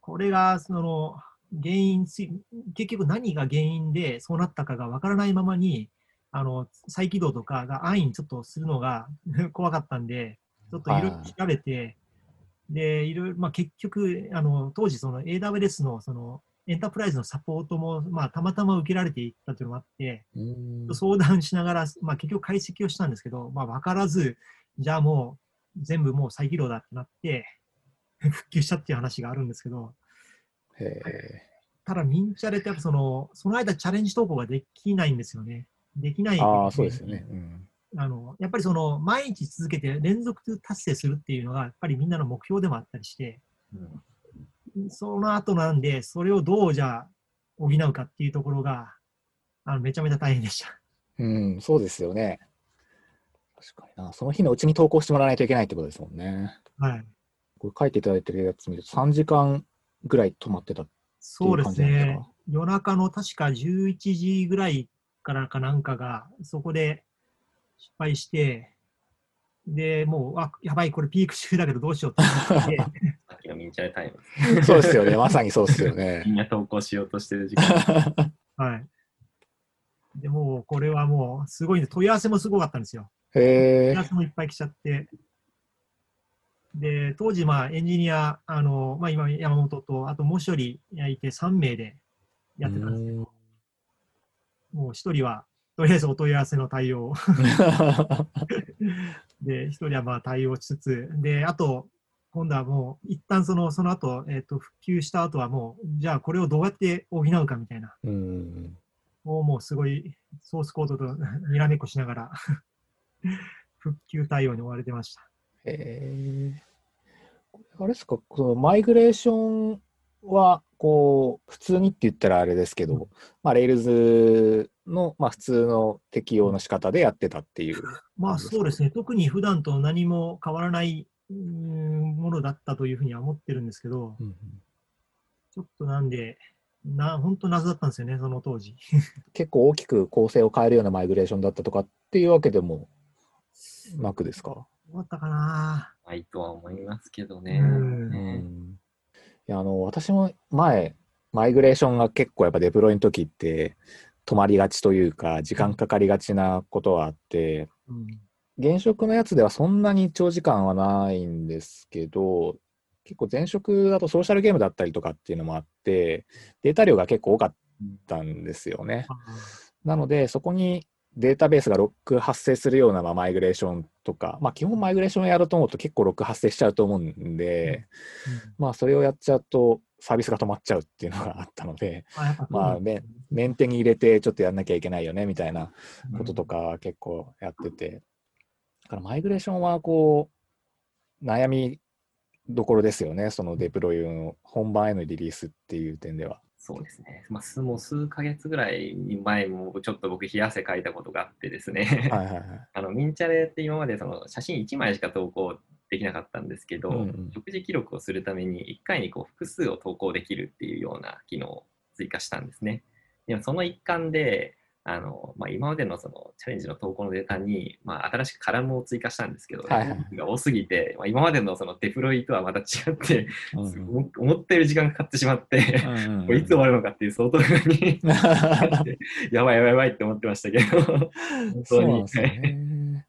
これが、その、原因つい、結局何が原因でそうなったかが分からないままに、あの、再起動とかが安易にちょっとするのが *laughs* 怖かったんで、ちょっといろい。ろはい調べて、で、いろいろ、まあ結局、あの、当時その AWS のそのエンタープライズのサポートも、まあたまたま受けられていったというのもあって、うん相談しながら、まあ、結局解析をしたんですけど、まあ、分からず、じゃあもう全部もう再起動だってなって、復旧したっていう話があるんですけど。ただ、ミンチャレってやっぱその、その間チャレンジ投稿ができないんですよね。できない。ああ、そうですよね。うんあの、やっぱりその、毎日続けて連続達成するっていうのが、やっぱりみんなの目標でもあったりして、その後なんで、それをどうじゃあ補うかっていうところが、あのめちゃめちゃ大変でした。うん、そうですよね。確かにな。その日のうちに投稿してもらわないといけないってことですもんね。はい。これ書いていただいてるやつ見ると3時間ぐらい止まってた。そうですっていう感じなんですねか。夜中の確か11時ぐらいからかなんかが、そこで失敗して、で、もう、あ、やばい、これピーク中だけどどうしようって思って、*laughs* さっきのミンチャレタイム。そうですよね。まさにそうですよねみ。んな投稿しようとしてる時間。はい。でも、これはもう、すごいね、問い合わせもすごかったんですよ。へ問い合わ。せもいっぱい来ちゃって。で、当時、まあ、エンジニア、あの、まあ、今、山本と、あともう一人いて3名でやってたんですけど、もう一人は、とりあえずお問い合わせの対応。で、一人はまあ対応しつつ、で、あと、今度はもう、一旦その、その後、えっ、と、復旧した後はもう、じゃあこれをどうやって補うかみたいな、うん。もうもうすごいソースコードとにらめっこしながら、復旧対応に追われてました。へえ。あれですか、そのマイグレーションは、こう、普通にって言ったらあれですけど、まあ、Rails の、まあ、普通の適用の仕方でやってたっていう。まあそうですね、特に普段と何も変わらないうーんものだったというふうには思ってるんですけど、うんちょっとなんで、な本当謎だったんですよね、その当時。*laughs* 結構大きく構成を変えるようなマイグレーションだったとかっていうわけでもなくですか？どうだったかなないとは思いますけどうね。んねいやあの私も前、マイグレーションが結構やっぱデプロイの時って止まりがちというか、時間かかりがちなことはあって、うん現職のやつではそんなに長時間はないんですけど、結構前職だとソーシャルゲームだったりとかっていうのもあって、データ量が結構多かったんですよね。あなので、そこにデータベースがロック発生するようなまあマイグレーションとか、まあ、基本マイグレーションやろうと思うと結構ロック発生しちゃうと思うんで、まあ、それをやっちゃうとサービスが止まっちゃうっていうのがあったので、まあ、メメンテに入れてちょっとやんなきゃいけないよねみたいなうんこととか結構やってて、だからマイグレーションはこう、悩みどころですよね、そのデプロイの本番へのリリースっていう点では。そうですね。まあ、すもう数ヶ月ぐらい前もちょっと僕冷や汗かいたことがあってですね。はいはいはい。*laughs* あのミンチャレって今までその写真1枚しか投稿できなかったんですけど、うんうん食事記録をするために1回にこう複数を投稿できるっていうような機能を追加したんですね。でもその一環で、あのまあ、今までのそのチャレンジの投稿のデータに、まあ、新しくカラムを追加したんですけど、はいはい。が多すぎて、まあ、今までのそのデプロイとはまた違って、うん思ったより時間がかかってしまって、うんうんいつ終わるのかっていう相当にやばいやばいやばいって思ってましたけど、本当に。そうなんですよね。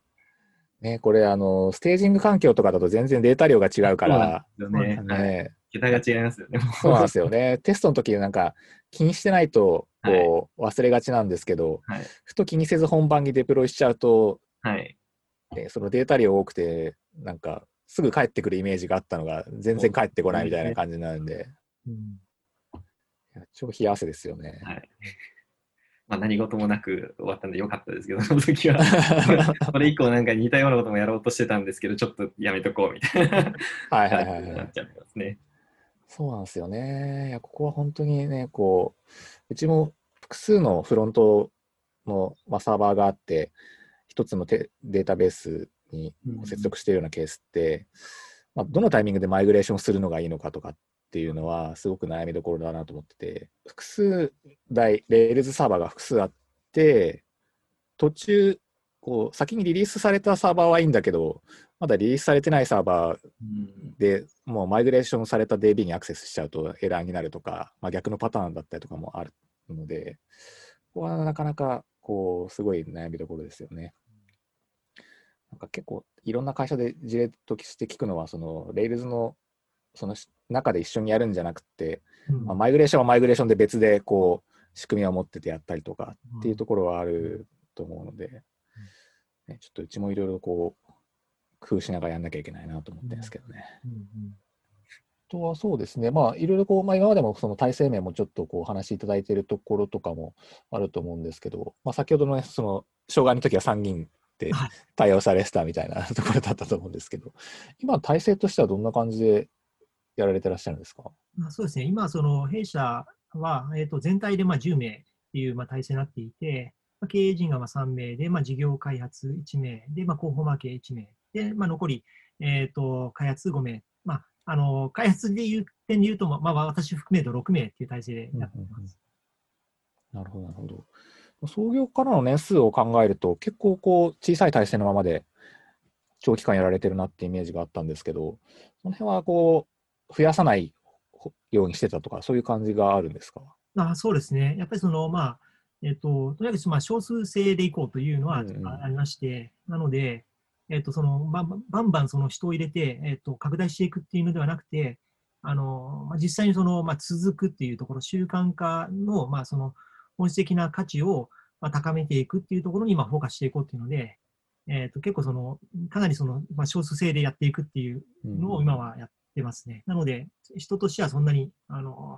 ね、これあの、ステージング環境とかだと全然データ量が違うから、ね。はい。ね、桁が違いますよね。*laughs* そうなんですよね。テストの時なんか気にしてないとこう忘れがちなんですけど、はい。ふと気にせず本番にデプロイしちゃうと、はい。ねそのデータ量多くて、なんかすぐ帰ってくるイメージがあったのが全然帰ってこないみたいな感じになるんで、うん超冷や汗ですよね。はい。まあ、何事もなく終わったんでよかったですけど、*laughs* その時は。それ以降なんか似たようなこともやろうとしてたんですけど、ちょっとやめとこうみたいなはいはいはいは。感じにないっちゃいますね。そうなんですよね。いや、ここは本当にね、こう、うちも複数のフロントの、まあ、サーバーがあって、一つのデータベースに接続しているようなケースって、まあ、どのタイミングでマイグレーションするのがいいのかとかっていうのは、すごく悩みどころだなと思ってて、複数台、レールズサーバーが複数あって、途中、こう先にリリースされたサーバーはいいんだけど、まだリリースされてないサーバーうん。でもうマイグレーションされた DB にアクセスしちゃうとエラーになるとか、まあ、逆のパターンだったりとかもあるので、ここはなかなかこうすごい悩みどころですよね。なんか結構いろんな会社で事例として聞くのは、その Rails のその中で一緒にやるんじゃなくて、うん。まあ、マイグレーションはマイグレーションで別でこう仕組みを持っててやったりとかっていうところはあると思うので、ね、ちょっとうちもいろいろこう工夫しながらやんなきゃいけないなと思ってるんですけどね。うんうんあとはそうですね、まあ、いろいろこう、まあ、今までもその体制面もちょっとこうお話しいただいているところとかもあると思うんですけど、まあ、先ほどのね、その障害の時は参議院ではい。対応されてたみたいなところだったと思うんですけど、今、体制としてはどんな感じでやられてらっしゃるんですか？まあ、そうですね、今、その弊社は、えー、と全体でまあ10名っていうまあ体制になっていて、まあ、経営陣がまあ3名で、まあ、事業開発1名で、まあ、広報マーケ1名で、まあ、残り、えー、と開発5名、まあ、あの開発でいう点で言うと、まあ、まあ私含めると6名っていう体制でやっています。なるほど、なるほど。創業からの年数を考えると、結構こう小さい体制のままで長期間やられてるなってイメージがあったんですけど、その辺はこう増やさないようにしてたとか、そういう感じがあるんですか？あそうですね。やっぱりその、まあ、えっ、と、とにかくまあ少数制でいこうというのはうんうんありまして、なので、えっ、と、その、ま、バンバンその人を入れて、えっ、と、拡大していくっていうのではなくて、あの、まあ、実際にその、まあ、続くっていうところ、習慣化の、まあ、その、本質的な価値を、まあ、高めていくっていうところに、まあ、フォーカスしていこうっていうので、えっ、と、結構その、かなりその、まあ、少数制でやっていくっていうのを今はやってますね。なので、人としてはそんなに、あの、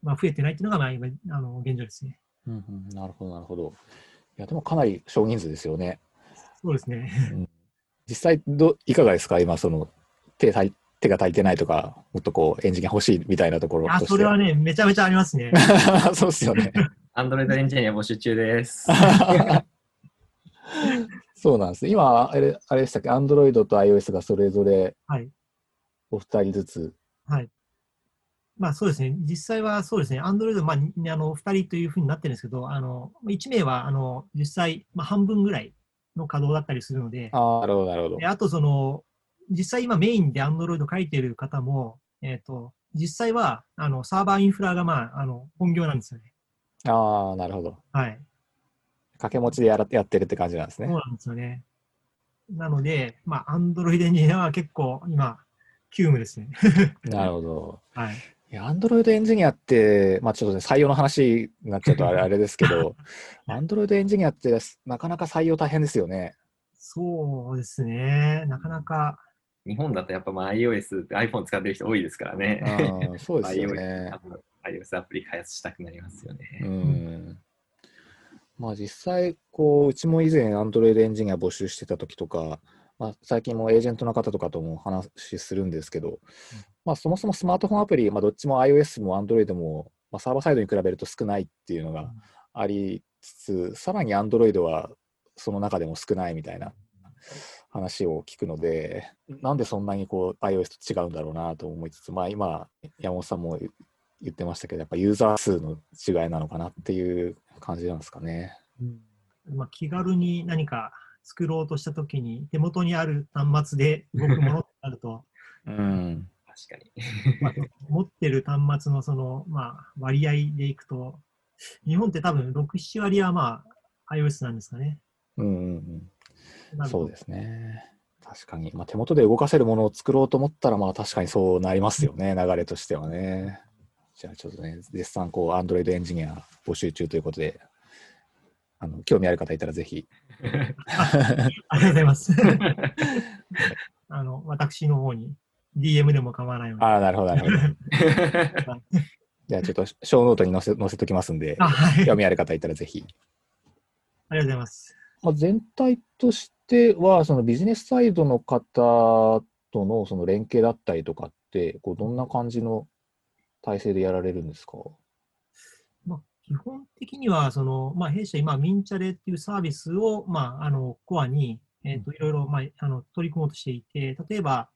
まあ、増えてないっていうのが、まあ、今、あの、現状ですね。うんうん、なるほど、なるほど。いや、でもかなり少人数ですよね。そうですね。実際ど、いかがですか？今、その手手が足りてないとか、もっとこうエンジンが欲しいみたいなところあ、としてそれはね、めちゃめちゃありますね。*laughs* そうですよね。アンドロイドエンジニア募集中です。*laughs* そうなんです。今、あれあれでしたっけ、Android と iOS がそれぞれはい。お二人ずつ。はい。まあそうですね。実際はそうですね。アンドロイド、まあ、にあの、2人というふうになってるんですけど、あの、1名は、あの、実際、まあ、半分ぐらいの稼働だったりするので、ああ、なるほど、なるほどで。あと、その、実際今メインでアンドロイド書いてる方も、えっ、と、実際は、あの、サーバーインフラが、まあ、あの、本業なんですよね。ああ、なるほど。はい。掛け持ちでやらやってるって感じなんですね。そうなんですよね。なので、まあ、アンドロイドエンジニアは結構今、急務ですね。*laughs* なるほど。はい。いや、Android エンジニアって、まあちょっとね、採用の話になっちゃうとあれ *laughs* あれですけど、Android エンジニアってなかなか採用大変ですよね。そうですね。なかなか、日本だとやっぱまあ iOS、iPhone 使ってる人多いですからね。うんそうですよね。*laughs* iOS アプリ開発したくなりますようね。ん。まあ実際、こう、うちも以前 Android エンジニア募集してた時とか、まあ、最近もエージェントの方とかとも話するんですけど、まあそもそもスマートフォンアプリ、まあどっちも iOS も Android も、まあ、サーバーサイドに比べると少ないっていうのがありつつ、さらに Android はその中でも少ないみたいな話を聞くので、なんでそんなにこう iOS と違うんだろうなと思いつつ、まあ今、山本さんも言ってましたけど、やっぱユーザー数の違いなのかなっていう感じなんですかね。まあ、気軽に何か作ろうとしたときに、手元にある端末で動くものとなると、うん。確かに。まあ、持ってる端末のその、まあ、割合でいくと、日本って多分6、7割はまあ iOS なんですかね。うんうんそうですね。確かに。まあ、手元で動かせるものを作ろうと思ったら、まあ確かにそうなりますよね、流れとしてはね。じゃあちょっとね、絶賛こう、Android エンジニア募集中ということで、あの興味ある方いたらぜひ。*laughs* ありがとうございます。*laughs* あの、私の方に DM でも構わないので。ああ、なるほど、なるほど。じ *laughs* じゃあちょっと、ショーノートに載せ載せときますんで、あ、はい。興味ある方いたらぜひ。ありがとうございます。まあ、全体としては、そのビジネスサイドの方とのその連携だったりとかって、こうどんな感じの体制でやられるんですか？まあ、基本的には、その、まあ、弊社今、ミンチャレっていうサービスを、まあ、あの、コアに、えっ、と、いろいろ、まあ、あの、取り組もうとしていて、例えば、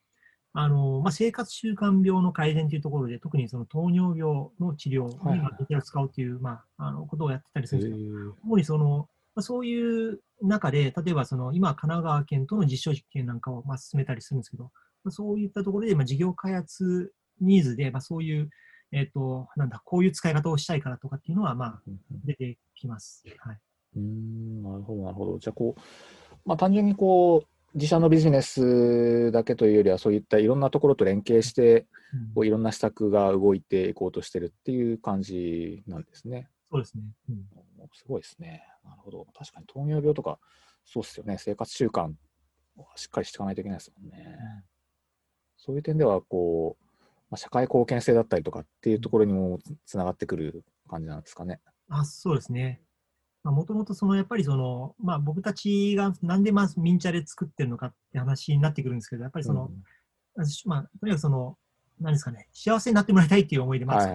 あの、まあ、生活習慣病の改善というところで、特にその糖尿病の治療に使うという、まあ、あの、ことをやってたりすへるんですけど、ー主にその、まあ、そういう中で、例えばその今、神奈川県との実証実験なんかをまあ進めたりするんですけど、まあ、そういったところで、まあ、事業開発ニーズで、まあ、そういう、えっ、と、なんだ、こういう使い方をしたいからとかっていうのは、まあ、出てきます。はい。うーん、なるほど、なるほど。じゃあ、こう、まあ、単純にこう、自社のビジネスだけというよりは、そういったいろんなところと連携して、こういろんな施策が動いていこうとしてるっていう感じなんですね。そうですね。うんすごいですね。なるほど。確かに糖尿病とか、そうですよね。生活習慣をしっかりしていかないといけないですもんね。そういう点では、こう、まあ、社会貢献性だったりとかっていうところにもつつながってくる感じなんですかね。あそうですね。もともとそのやっぱりその、まあ、僕たちがなんでまあミンチャレ作ってるのかって話になってくるんですけど、やっぱりその、まあ、とにかくその、何ですかね、幸せになってもらいたいっていう思いでまず。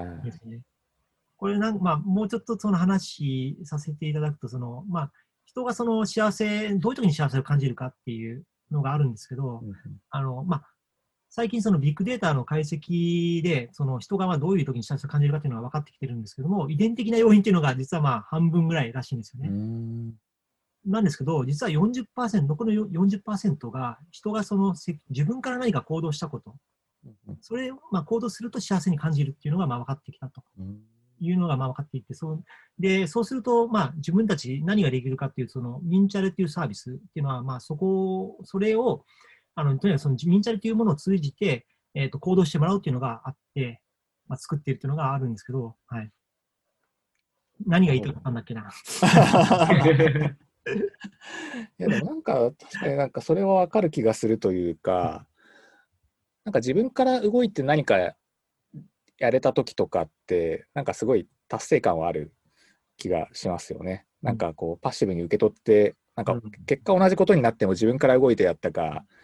これなんまあ、もうちょっとその話させていただくと、その、まあ、人がその幸せ、どういう時に幸せを感じるかっていうのがあるんですけど、うんうん。あの、まあ、最近そのビッグデータの解析で、その人がまあどういう時に幸せを感じるかっていうのが分かってきてるんですけども、遺伝的な要因っていうのが実はまあ半分ぐらいらしいんですよね。ん。なんですけど、実は40%、残りの40%が人がそのせ自分から何か行動したこと、それをまあ行動すると幸せに感じるっていうのがまあ分かってきたと。うん。いうのがまあ分かっていて、そうでそうするとまあ自分たち何ができるかっていう、そのミンチャレっていうサービスっていうのは、まあそこを、それを、あのとにかくそのミンチャレというものを通じて、えー、と行動してもらうっていうのがあって、まあ、作っているっていうのがあるんですけど、はい。何が言いたかったんだっけな。いやでもなんか確かになんかそれはわかる気がするというか、なんか自分から動いて何かやれた時とかってなんかすごい達成感はある気がしますよね。なんかこうパッシブに受け取ってなんかうん結果同じことになっても自分から動いてやったか、うん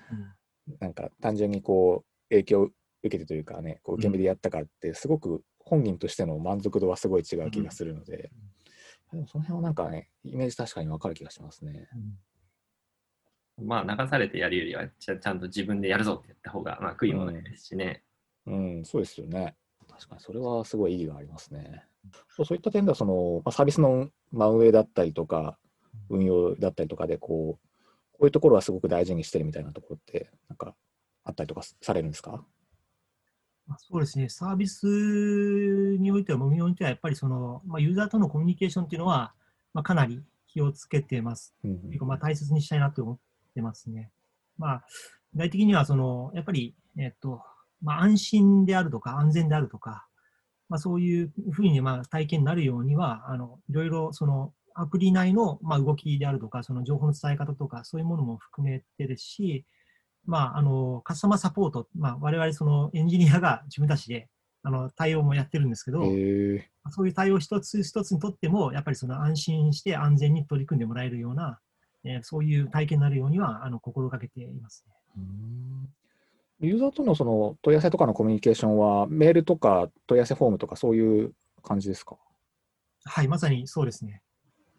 なんか単純にこう影響を受けてというかねこう受け身でやったかってすごく本人としての満足度はすごい違う気がするので、でもその辺はなんかねイメージ確かにわかる気がしますね。まあ、流されてやるよりはちゃ、ちゃんと自分でやるぞってやった方が、まあ、悔いもないですしね。うん、そうですよね。確かにそれはすごい意義がありますね。そういった点ではその、まあ、サービスの、まあ、運営だったりとか、運用だったりとかでこう、こういうところはすごく大事にしてるみたいなところって、なんかあったりとかされるんですか？まあそうですね、サービスにおいては、運用においては、やっぱりその、まあ、ユーザーとのコミュニケーションっていうのは、まあ、かなり気をつけてます。うんうんまあ、大切にしたいなと思ってますね。まあ、具体的にはその、やっぱり、えっとまあ、安心であるとか、安全であるとか、まあ、そういうふうにまあ体験になるようには、あのいろいろそのアプリ内のまあ動きであるとか、その情報の伝え方とか、そういうものも含めてですし、まあ、あのカスタマーサポート、まあ、我々そのエンジニアが自分たちであの対応もやってるんですけど、そういう対応一つ一つにとっても、やっぱりその安心して安全に取り組んでもらえるような、えーそういう体験になるようにはあの心がけていますね。うんユーザーとのその問い合わせとかのコミュニケーションは、メールとか問い合わせフォームとかそういう感じですか？はい、まさにそうですね。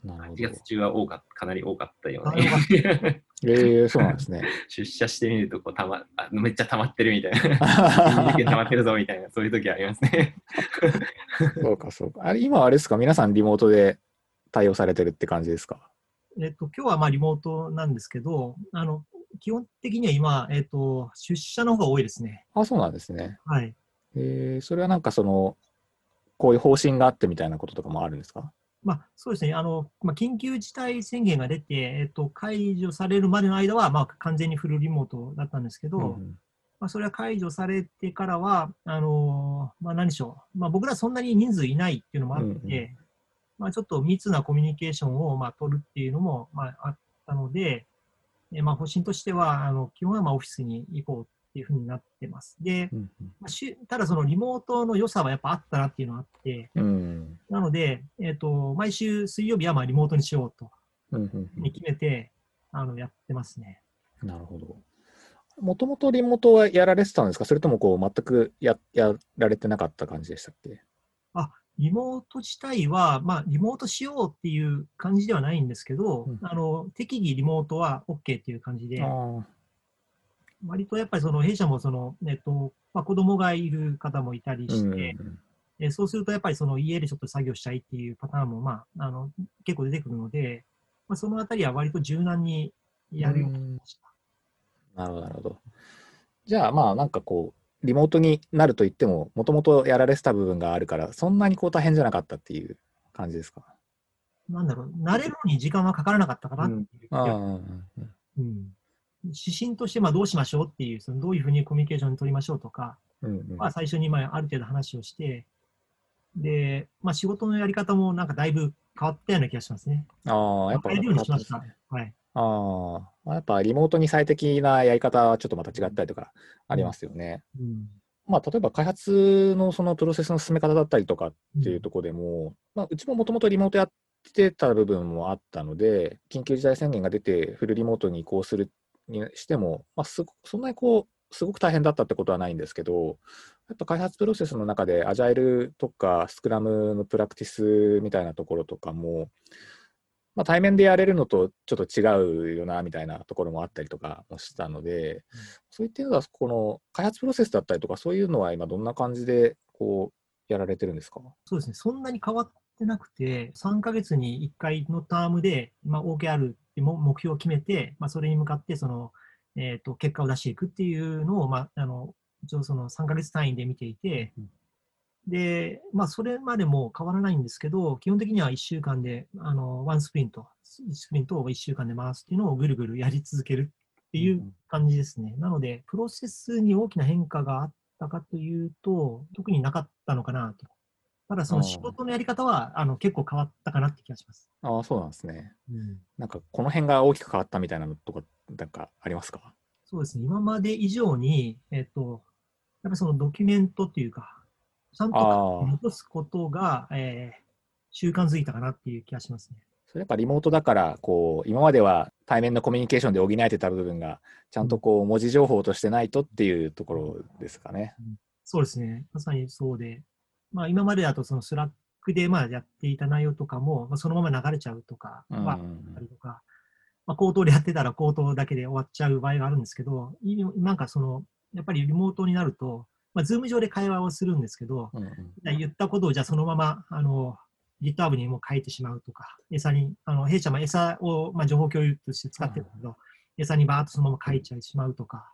なるほど。8月中は多かかなり多かったような。ええそうなんですね。*laughs* 出社してみるとこうたまあ、めっちゃ溜まってるみたいな。*laughs* 溜まってるぞみたいな、そういう時ありますね。*laughs* そうか、そうか。あれ今はあれですか？皆さんリモートで対応されてるって感じですか？えっと、今日はまあリモートなんですけど、あの基本的には今、えっと、出社の方が多いですね。あ、そうなんですね。はい。えー、それはなんかその、こういう方針があってみたいなこととかもあるんですか？まあ、そうですね。あの、まあ、緊急事態宣言が出て、えっと、解除されるまでの間は、まあ、完全にフルリモートだったんですけど、うんまあ、それは解除されてからは、あのーまあ、何でしょう、まあ、僕らそんなに人数いないっていうのもあって、うんうん。まあ、ちょっと密なコミュニケーションを、まあ、取るっていうのも、まあ、あったので、えまあ、方針としては、あの基本はまあオフィスに行こうっっていうふうになってます。で、うんまあただそのリモートの良さはやっぱあったなっていうのがあって、うん。うんなので、えっ、と、毎週水曜日はまあリモートにしようとに決めて、あの、やってますね。なるほど。もともとリモートはやられてたんですか？それともこう全くややられてなかった感じでしたっけ？リモート自体は、まあ、リモートしようっていう感じではないんですけど、うん。あの、適宜リモートは OK っていう感じで、ああ割とやっぱりその弊社もその、えっと、まあ、子供がいる方もいたりうんうんして、えそうするとやっぱりその家でちょっと作業したいっていうパターンも、まあ、あの、結構出てくるので、まあ、そのあたりは割と柔軟にやるようになりました。なるほど、なるほど。じゃあまあなんかこう、リモートになると言っても、もともとやられてた部分があるから、そんなにこう大変じゃなかったっていう感じですか？なんだろう、慣れるのに時間はかからなかったかなっていう。うん。うん指針としてまあどうしましょうっていう、そのどういうふうにコミュニケーション取りましょうとか、うんうんまあ、最初にまあある程度話をして、で、まあ、仕事のやり方もなんかだいぶ変わったような気がしますね。ああ、やっぱ変えるようにしました。変わったんですねはい。ああ、やっぱリモートに最適なやり方はちょっとまた違ったりとかありますよね。うんまあ、例えば開発のそのプロセスの進め方だったりとかっていうところでも、まあ、うちももともとリモートやってた部分もあったので、緊急事態宣言が出てフルリモートに移行するにしても、まあ、すそんなにこう、すごく大変だったってことはないんですけど、やっぱ開発プロセスの中で、アジャイルとかスクラムのプラクティスみたいなところとかも、まあ、対面でやれるのとちょっと違うよなみたいなところもあったりとかもしたので、そういったのは、この開発プロセスだったりとか、そういうのは今、どんな感じでこうやられてるんですか？そうですね、そんなに変わってなくて、3ヶ月に1回のタームで、まあ、OKR っても目標を決めて、まあ、それに向かってその、えー、と結果を出していくっていうのを、まあ、あの一応その3ヶ月単位で見ていてうん、で、まあ、それまでも変わらないんですけど、基本的には1週間で、あの one sprint、sprint を1週間で回すっていうのをぐるぐるやり続けるっていう感じですね。なので、プロセスに大きな変化があったかというと、特になかったのかなと。ただ、その仕事のやり方はあの結構変わったかなって気がします。ああ、そうなんですね。うん、なんか、この辺が大きく変わったみたいなのとか、なんかありますか？そうですね、今まで以上に、えっと、やっぱりそのドキュメントっていうか、ちゃんと残すことが、えー習慣づいたかなっていう気がしますね。それやっぱリモートだから、こう、今までは対面のコミュニケーションで補えてた部分が、ちゃんとこう、文字情報としてないとっていうところですかね。そうですね、まさにそうで、まあ、今までだとその Slack でまあやっていた内容とかも、まあ、そのまま流れちゃうとかうん。はあったりとか、まあ、口頭でやってたら口頭だけで終わっちゃう場合があるんですけど、いなんかその、やっぱりリモートになると、まあ、ズーム上で会話をするんですけど、うんうん。言ったことをじゃあそのまま、あの、GitHub にも書いてしまうとか、餌に、あの、弊社も餌を、まあ、情報共有として使ってるけど、餌にバーッとそのまま書いちゃいしまうとか、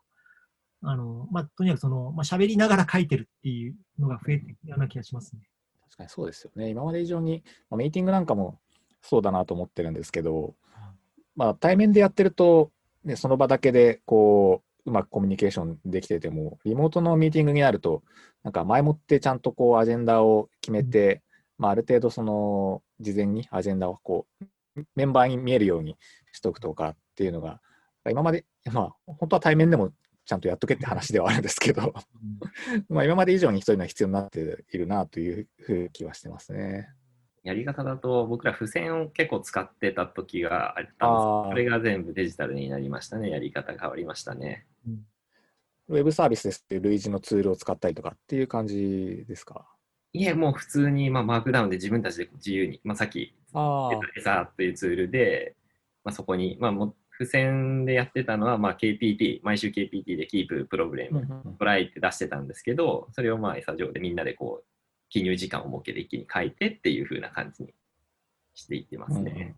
あの、まあ、とにかくその、まあ、喋りながら書いてるっていうのが増えてるような気がしますね。確かにそうですよね。今まで以上に、まあ、ミーティングなんかもそうだなと思ってるんですけど、まあ、対面でやってると、ね、その場だけでこううまくコミュニケーションできてても、リモートのミーティングになると、なんか前もってちゃんとこうアジェンダを決めて、まあ、ある程度その事前にアジェンダをこうメンバーに見えるようにしとくとかっていうのが、今まで、まあ、本当は対面でもちゃんとやっとけって話ではあるんですけど、まあ今まで以上にそういうのは必要になっているなというふう気はしてますね。やり方だと僕ら付箋を結構使ってた時があったんです。それが全部デジタルになりましたね。やり方変わりましたね。ウェブサービスですっていう類似のツールを使ったりとかっていう感じですか？いえ、もう普通に、まあ、マークダウンで自分たちで自由に、まあ、さっきエサっていうツールで、まあ、そこに、まあ、もう付箋でやってたのは、まあ、KPT、毎週 KPT でキーププロブレム、トライって出してたんですけど、それをまあ餌上でみんなでこう、記入時間を設けて一気に書いてっていう風な感じにしていってますね。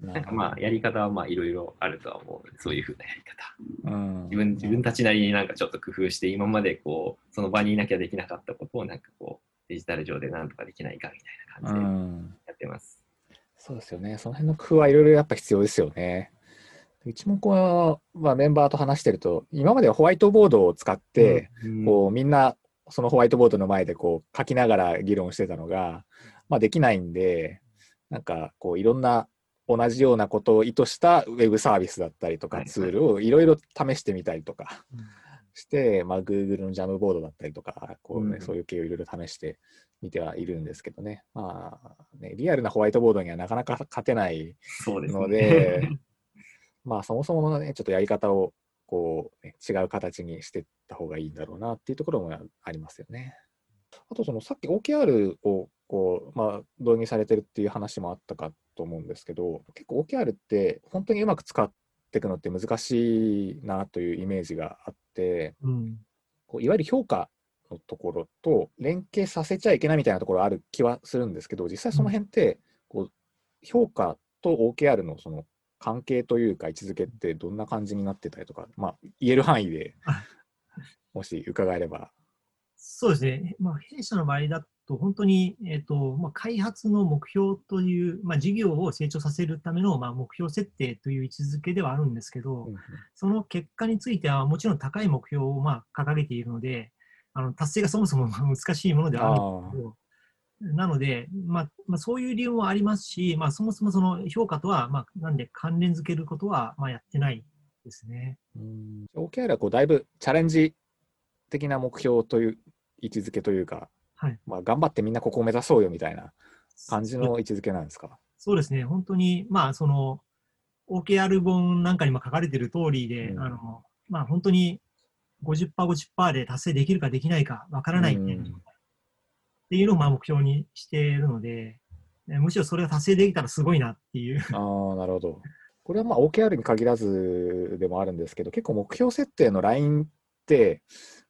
なんかまあ、やり方はまあいろいろあるとは思うので、そういう風なやり方。うん自分自分たちなりになんかちょっと工夫して、今までこう、その場にいなきゃできなかったことをなんかこう、デジタル上でなんとかできないかみたいなう感じでんやってます。そうですよね。その辺の工夫はいろいろやっぱ必要ですよね。うちもこう、まあ、メンバーと話してると、今まではホワイトボードを使って、うんこうみんなそのホワイトボードの前でこう書きながら議論してたのが、まあ、できないんで、なんかこういろんな同じようなことを意図したウェブサービスだったりとかはいツールをいろいろ試してみたりとか、して、まあ、Google のジャムボードだったりとか、こうね、うんそういう系をいろいろ試してみてはいるんですけどね。まあ、ね、リアルなホワイトボードにはなかなか勝てない。ので、*laughs* まあ、そもそものね、ちょっとやり方を、こう、ね、違う形にしていった方がいいんだろうなっていうところもありますよね。あと、そのさっき OKR をこう、まあ、導入されてるっていう話もあったかと思うんですけど、結構 OKR って本当にうまく使っていくのって難しいなというイメージがあって、うん。こういわゆる評価のところと連携させちゃいけないみたいなところある気はするんですけど、実際その辺って、こう評価と OKR のその関係というか位置づけってどんな感じになってたりとか、まあ、言える範囲で *laughs* もし伺えれば。そうですね。まあ、弊社の場合だと、本当に、えっ、と、まあ、開発の目標という、まあ、事業を成長させるための、まあ、目標設定という位置づけではあるんですけど、うんその結果については、もちろん高い目標を、まあ、掲げているので、あの、達成がそもそも難しいものではあるんですけど、なので、まあ、まあ、そういう理由もありますし、まあ、そもそもその評価とは、まあ、なんで関連づけることは、まあ、やってないですね。うん OKR はこうだいぶチャレンジ的な目標という位置づけというか、はい。まあ、頑張ってみんなここを目指そうよみたいな感じの位置づけなんですか？そうですね、本当に、まあ、その、OKR 本なんかにも書かれている通りで、うんあの、まあ、本当に50%、50%で達成できるかできないかわからないみたいな、うんっていうのをまあ目標にしているので、えむしろそれが達成できたらすごいなっていう。*laughs* ああ、なるほど。これはまあ OKR に限らずでもあるんですけど、結構目標設定のラインって、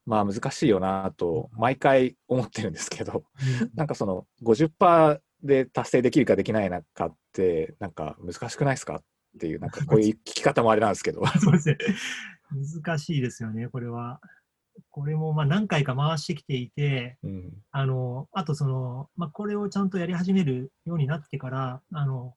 まあ難しいよなと、毎回思ってるんですけど、なんかその50%で達成できるかできないのかって、なんか難しくないですかっていう、なんかこういう聞き方もあれなんですけど。*laughs* そうですね。難しいですよね、これは。これもまあ何回か回してきていて、うん。あの、あとその、まあ、これをちゃんとやり始めるようになってから、あの、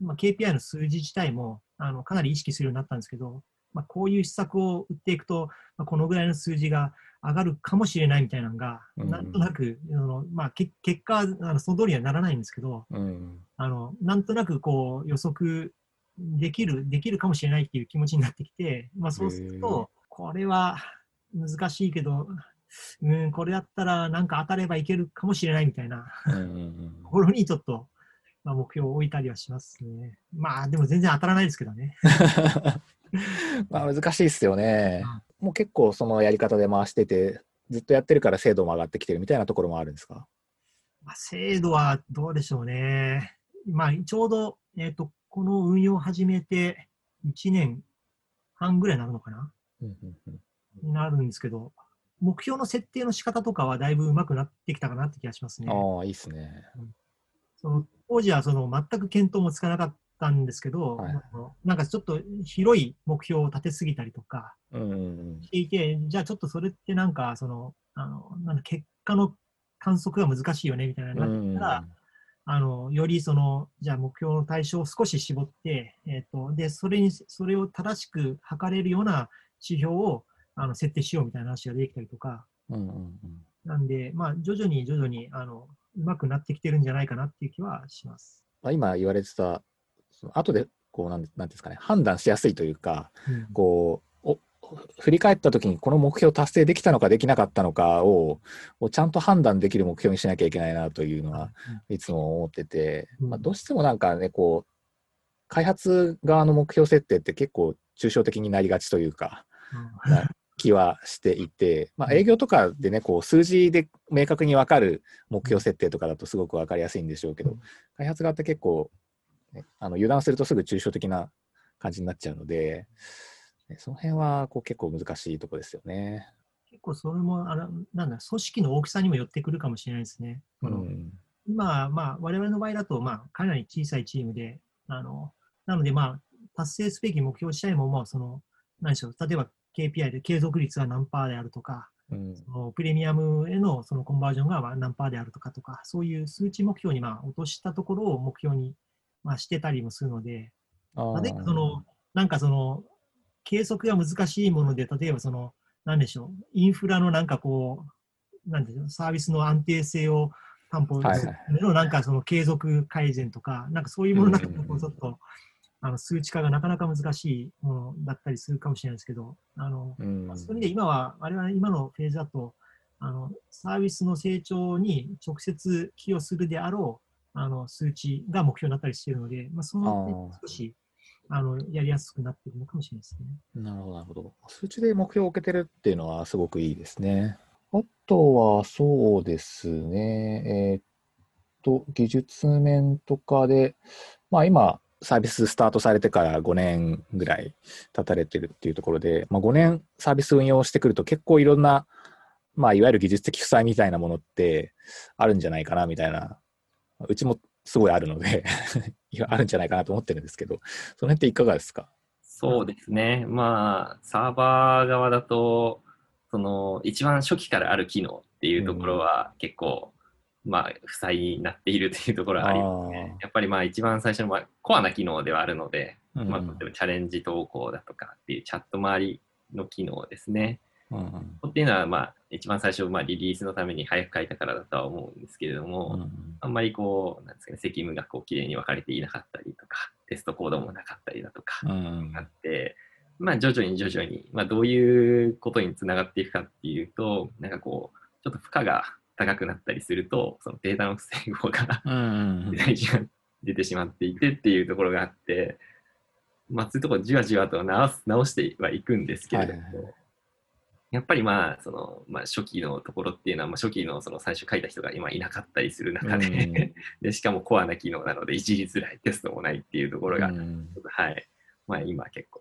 まあ、KPI の数字自体も、あの、かなり意識するようになったんですけど、まあ、こういう施策を打っていくと、まあ、このぐらいの数字が上がるかもしれないみたいなのが、うんなんとなく、あのまあ、け結果、あのその通りにはならないんですけど、うん。あの、なんとなくこう予測できる、できるかもしれないっていう気持ちになってきて、まあそうすると、これは難しいけど、うん、これだったらなんか当たればいけるかもしれないみたいなところにちょっと、まあ、目標を置いたりはしますね。まあでも全然当たらないですけどね。*laughs* まあ難しいですよね。もう結構そのやり方で回してて、ずっとやってるから精度も上がってきてるみたいなところもあるんですか？まあ、精度はどうでしょうね。まあちょうど、えっ、と、この運用を始めて1年半ぐらいになるのかなうんうんうんになるんですけど、目標の設定の仕方とかはだいぶ上手くなってきたかなって気がしますね。ああ、いいですね。その当時はその全く見当もつかなかったんですけど、はいなんかちょっと広い目標を立てすぎたりとかうんうんうんしていて、じゃあちょっとそれってなんかその、あのなんだ結果の観測が難しいよねみたいななったら、あのよりそのじゃあ目標の対象を少し絞って、えっとでそれにそれを正しく測れるような指標をあの設定しようみたいな話ができたりとか、うんうんうん。なんで、まあ、徐々に徐々にあの上手くなってきてるんじゃないかなっていう気はします。まあ今言われてた、その後でこうなんなんですかね、判断しやすいというか、うん。こう、お振り返ったときにこの目標達成できたのかできなかったのかををちゃんと判断できる目標にしなきゃいけないなというのはいつも思ってて、うん。まあ、どうしてもなんかね、こう、開発側の目標設定って結構抽象的になりがちというか、うん。な気はしていて、まあ、営業とかでね、こう数字で明確に分かる目標設定とかだとすごく分かりやすいんでしょうけど、うん開発側って結構、ねあの油断するとすぐ抽象的な感じになっちゃうので、ねその辺はこう結構難しいとこですよね。結構それもあの、なんだ、組織の大きさにもよってくるかもしれないですね。このうん今、まあ、我々の場合だと、まあ、かなり小さいチームで、あの、なので、まあ、達成すべき目標自体も、まあ、その、何でしょう、例えば KPI で継続率は何パーであるとか、うん。そのプレミアムへのそのコンバージョンがまあ何パーであるとかとか、そういう数値目標にまあ落としたところを目標にまあしてたりもするので、あ例えばその、なんかその、計測が難しいもので、例えばその、なんでしょう、インフラのなんかこう、なんでしょう、サービスの安定性を担保するためのなんかその継続改善とか、なんかそういうものなんかこうちょっと、あの数値化がなかなか難しいものだったりするかもしれないですけど、あのうんまあそういう意味で今は、我々今のフェーズだと、あのサービスの成長に直接寄与するであろうあの数値が目標になったりしているので、まあ、その少しあのやりやすくなっているのかもしれないですね。なるほど、なるほど。数値で目標を受けてるっていうのはすごくいいですね。あとは、そうですね。えーっと、技術面とかで、まあ今、サービススタートされてから5年ぐらい経たれてるっていうところで、まあ、5年サービス運用してくると結構いろんな、まあ、いわゆる技術的負債みたいなものってあるんじゃないかなみたいな、うちもすごいあるので、*laughs* あるんじゃないかなと思ってるんですけど、その辺っていかがですか？そうですね。まあ、サーバー側だと、その、一番初期からある機能っていうところは結構、まあ、負債になっているというところはありますね。やっぱりまあ、一番最初の、まあ、コアな機能ではあるので、うんまあ、例えばチャレンジ投稿だとかっていうチャット周りの機能ですね。うんうん。っていうのは、まあ、一番最初、まあ、リリースのために早く書いたからだとは思うんですけれども、うんあんまりこう、なんですかね、責務がこう、綺麗に分かれていなかったりとか、テストコードもなかったりだとか、うんあって、まあ、徐々に徐々に、まあ、どういうことにつながっていくかっていうと、なんかこう、ちょっと負荷が高くなったりすると、そのデータの不整合がうん大事が出てしまっていてっていうところがあって、まあ、そういうところじわじわと直す直してはいくんですけれども、はいはいはいやっぱりまあ、その、まあ、初期のところっていうのは、まあ、初期のその最初書いた人が今いなかったりする中で、うん *laughs* で、しかもコアな機能なので、いじりづらいテストもないっていうところが、うんはい。まあ、今結構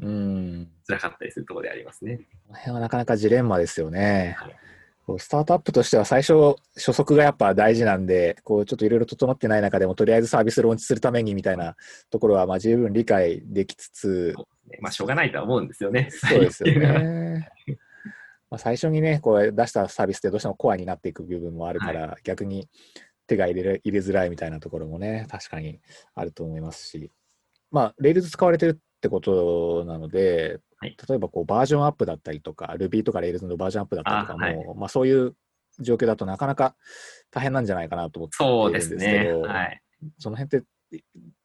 うん *laughs* 辛かったりするところでありますね。この辺はなかなかジレンマですよねはい。こうスタートアップとしては最初、初速がやっぱ大事なんで、こうちょっといろいろ整ってない中でも、とりあえずサービスローンチするためにみたいなところは、まあ十分理解できつつ、ねまあ、しょうがないとは思うんですよね。そうですよね。*laughs* まあ最初にね、こう出したサービスってどうしてもコアになっていく部分もあるから、逆に手が入れれ入れづらいみたいなところもね、確かにあると思いますし、まあ、 Rails 使われてるってことなので、はい。例えばこうバージョンアップだったりとか、Ruby とか Rails のバージョンアップだったりとかも、あはい。まあ、そういう状況だとなかなか大変なんじゃないかなと思ってそうでいるんですすね。はい。その辺って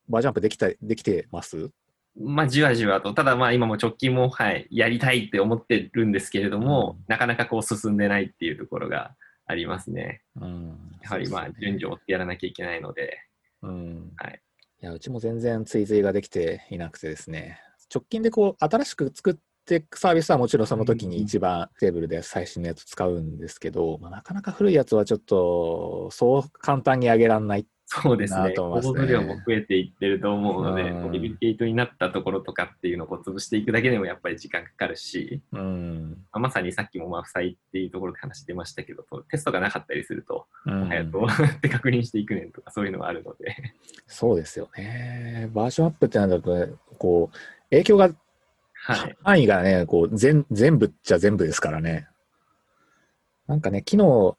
バージョンアップできたできてます？まあ、じわじわと、ただまあ今も直近も、はい、やりたいって思ってるんですけれども、うん。なかなかこう進んでないっていうところがありますね。うん、やはりまあ順序をやらなきゃいけないので、うん。はい。いやうちも全然追随ができていなくてですね、直近でこう新しく作っていくサービスはもちろんその時に一番テーブルで最新のやつ使うんですけど、まあ、なかなか古いやつはちょっとそう簡単に上げられない。そうですね、なと思いますね量も増えていってると思うので、うんデリケートになったところとかっていうのをこう潰していくだけでもやっぱり時間かかるし、うん。まあまさにさっきもまあ負債っていうところで話出ましたけど、テストがなかったりすると、うん早くどうやって確認していくねんとかそういうのはあるので、そうですよね。バージョンアップってなんだと、ね、こう、影響が、はい。範囲がね、こう全、全部っちゃ全部ですからね。なんかね、機能、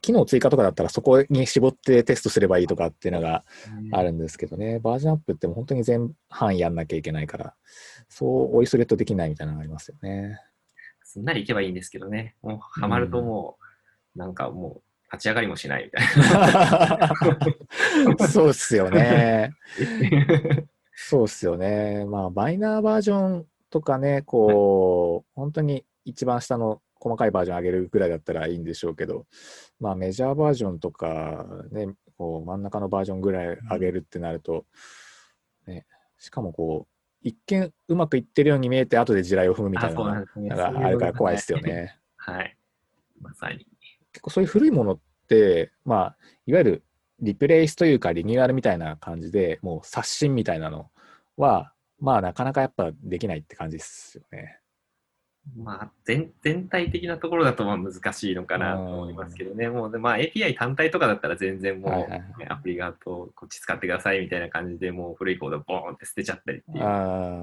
機能追加とかだったらそこに絞ってテストすればいいとかっていうのがあるんですけどね、バージョンアップってもう本当に全範囲やんなきゃいけないから、そう、おいそれとできないみたいなのがありますよね。すんなりいけばいいんですけどね、もうハマるともう、なんかもう立ち上がりもしないみたいな。*laughs* そうっすよね。*laughs* そうっすよね。まあ、バイナーバージョンとかね、こう、本当に一番下の細かいバージョン上げるぐらいだったらいいんでしょうけど、まあ、メジャーバージョンとか、ね、こう真ん中のバージョンぐらい上げるってなると、ね、しかもこう、一見うまくいってるように見えて、後で地雷を踏むみたいなのがあるから怖いですよね。はい。まさに。結構そういう古いものって、まあ、いわゆるリプレイスというかリニューアルみたいな感じでもう刷新みたいなのは、まあなかなかやっぱできないって感じですよね。まあ全、全体的なところだとまあ難しいのかなと思いますけどね、もうで、まあ、API 単体とかだったら全然もう、はいはいはいねアプリ側とこっち使ってくださいみたいな感じでもう古いコードボーンって捨てちゃったりって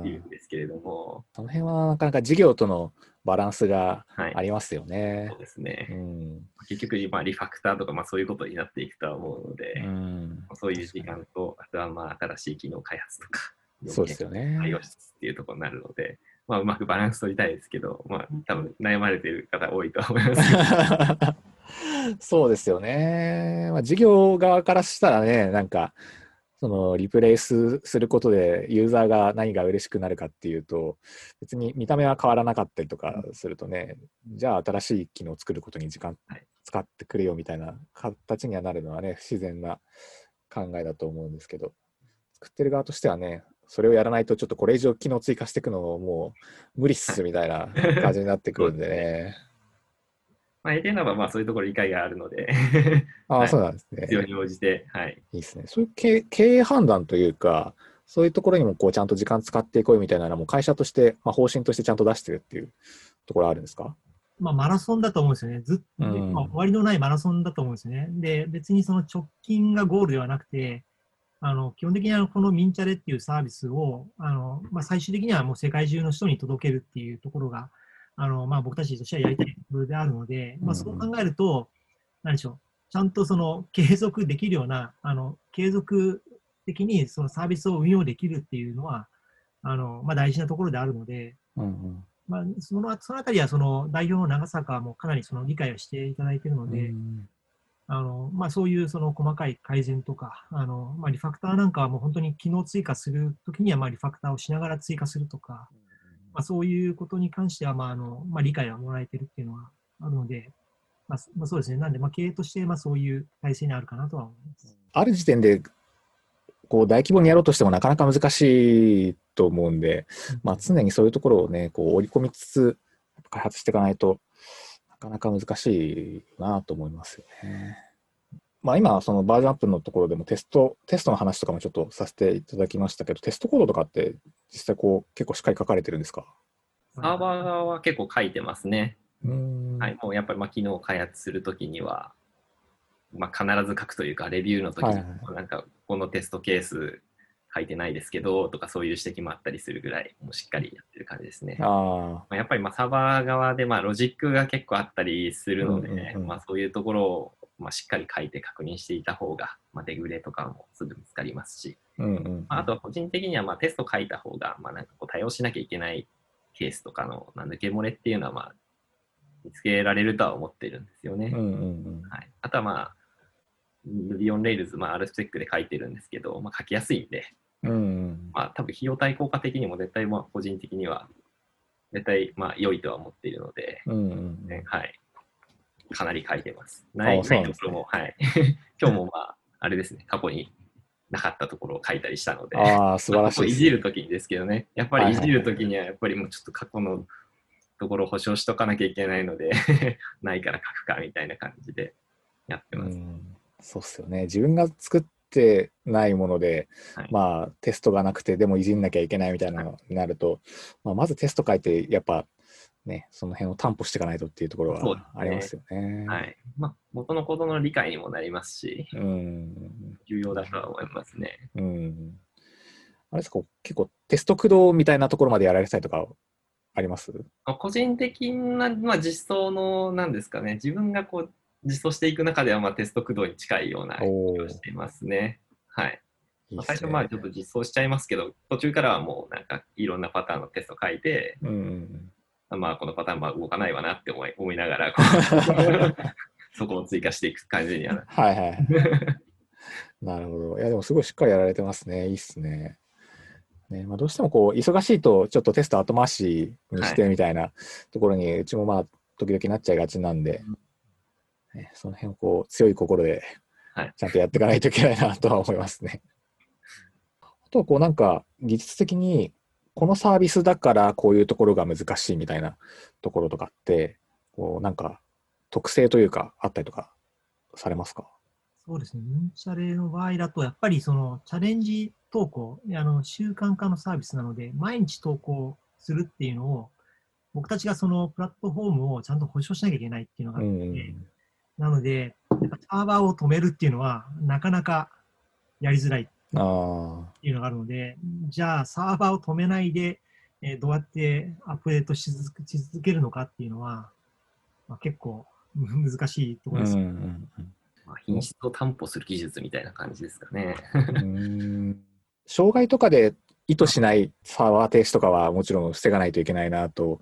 いうんですけれども、その辺はなかなか事業とのバランスがはい、ありますよねそう。ですね。うん。結局、まあ、リファクターとか、まあ、そういうことになっていくとは思うので、うん、そういう時間と、あとはまあ新しい機能開発とか、そうですよね。対応しつつっていうところになるので、まあ、うまくバランス取りたいですけど、まあ、多分悩まれている方多いと思います。*laughs* そうですよね。まあ、事業側からしたらね、なんか、そのリプレイスすることでユーザーが何が嬉しくなるかっていうと別に見た目は変わらなかったりとかするとね、じゃあ新しい機能を作ることに時間はい使ってくれよみたいな形にはなるのはね不自然な考えだと思うんですけど作ってる側としてはねそれをやらないとちょっとこれ以上機能追加していくのももう無理っすみたいな感じになってくるんでね。*laughs* まあ、エテナはまあそういうところ理解があるので、ああ、はいそうなんですね。必要に応じて、はい。いいですね。そういう経経営判断というか、そういうところにもこうちゃんと時間使っていこうみたいなのも会社として、まあ、方針としてちゃんと出してるっていうところあるんですか？まあ、マラソンだと思うんですよね。ずっと、うんまあ終わりのないマラソンだと思うんですよね。で、別にその直近がゴールではなくて、あの基本的にあのこのミンチャレっていうサービスをあの、まあ、最終的にはもう世界中の人に届けるっていうところがあの、まあ、僕たちとしてはやりたいところであるので、まあ、そう考えると、何でしょう、ちゃんとその継続できるような、あの継続的にそのサービスを運用できるっていうのは、あのまあ、大事なところであるので、うんうん。まあ、そのそのあたりはその代表の長坂もかなりその理解をしていただいているので、うんあのまあ、そういうその細かい改善とか、あのまあ、リファクターなんかはもう本当に機能追加するときにはまあリファクターをしながら追加するとか、まあ、そういうことに関してはまああの、まあ、理解はもらえてるっていうのはあるので、まあそまあ、そうですね、なんでまあ経営としてまあそういう体制にあるかなとは思います。ある時点で、こう大規模にやろうとしてもなかなか難しいと思うんで、まあ、常にそういうところをね、こう織り込みつつ、開発していかないとなかなか難しいなと思いますよね。まあ、今、そのバージョンアップのところでもテスト、テストの話とかもちょっとさせていただきましたけど、テストコードとかって実際こう結構しっかり書かれてるんですか？サーバー側は結構書いてますね。うはい。もうやっぱりまあ機能を開発するときには、まあ、必ず書くというか、レビューのときになんか、このテストケース書いてないですけど、とかそういう指摘もあったりするぐらい、もうしっかりやってる感じですね。あまあ、やっぱりまあサーバー側でまあロジックが結構あったりするので、うんうんうんまあ、そういうところをまあしっかり書いて確認していた方が、まあ、デグレとかもすぐ見つかりますし、あ、うんうん。まあ、あとは個人的にはまあテスト書いた方がまあなんかこう対応しなきゃいけないケースとかのまあ抜け漏れっていうのはまあ見つけられるとは思ってるんですよね。うんうんうん。はい、あとはまあ Ruby on Rails、まあ、RSpec で書いてるんですけど、まあ、書きやすいんで、うんうん。まあ、多分費用対効果的にも絶対まあ個人的には絶対まあ良いとは思っているので、うんうんねはい、かなり書いてます。ないないところも、はい、*laughs* 今日もまああれですね過去になかったところを書いたりしたので。ああ、素晴らしいまあいじるときにですけどね、やっぱりいじるときには、やっぱりもうちょっと過去のところを保証しとかなきゃいけないので、*laughs* ないから書くかみたいな感じでやってます。うん、そうっすよね。自分が作ってないもので、はい。まあテストがなくてでもいじんなきゃいけないみたいなのになると、まあ、まずテスト書いてやっぱねその辺を担保していかないとっていうところはありますよね。はい。まあ、元のことの理解にもなりますし、うん。重要だとは思いますね。うん。あれですか結構テスト駆動みたいなところまでやられたりとかあります？まあ個人的な、まあ、実装の、なんですかね、自分がこう実装していく中では、まあ、テスト駆動に近いような気をしていますね。はい。いいね初まあちょっと実装しちゃいますけど、途中からはもうなんかいろんなパターンのテスト書いて、うんうんまあこのパターンは動かないわなって思い思いながら *laughs* *laughs* そこを追加していく感じにはなはいはい。なるほど。いや、でもすごいしっかりやられてますね。いいっすね。ねまあ、どうしてもこう、忙しいと、ちょっとテスト後回しにしてみたいなところに、うちもまあ、時々なっちゃいがちなんで、ね、その辺をこう、強い心ではい、ちゃんとやっていかないといけないなとは思いますね。あとはこう、なんか、技術的に、このサービスだからこういうところが難しいみたいなところとかって、こう、なんか、特性というか、あったりとかされますか？そうですね、ミンチャレの場合だと、やっぱりそのチャレンジ投稿、あの習慣化のサービスなので、毎日投稿するっていうのを、僕たちがそのプラットフォームをちゃんと保証しなきゃいけないっていうのがあって、うんなので、サーバーを止めるっていうのは、なかなかやりづらいっていうのがあるので、じゃあサーバーを止めないで、えーどうやってアップデートし続けし続けるのかっていうのは、まあ、結構う *laughs* ん難しいところです。うんうんまあ品質を担保する技術みたいな感じですかね。うん障害とかで意図しないサーバー停止とかはもちろん防がないといけないなと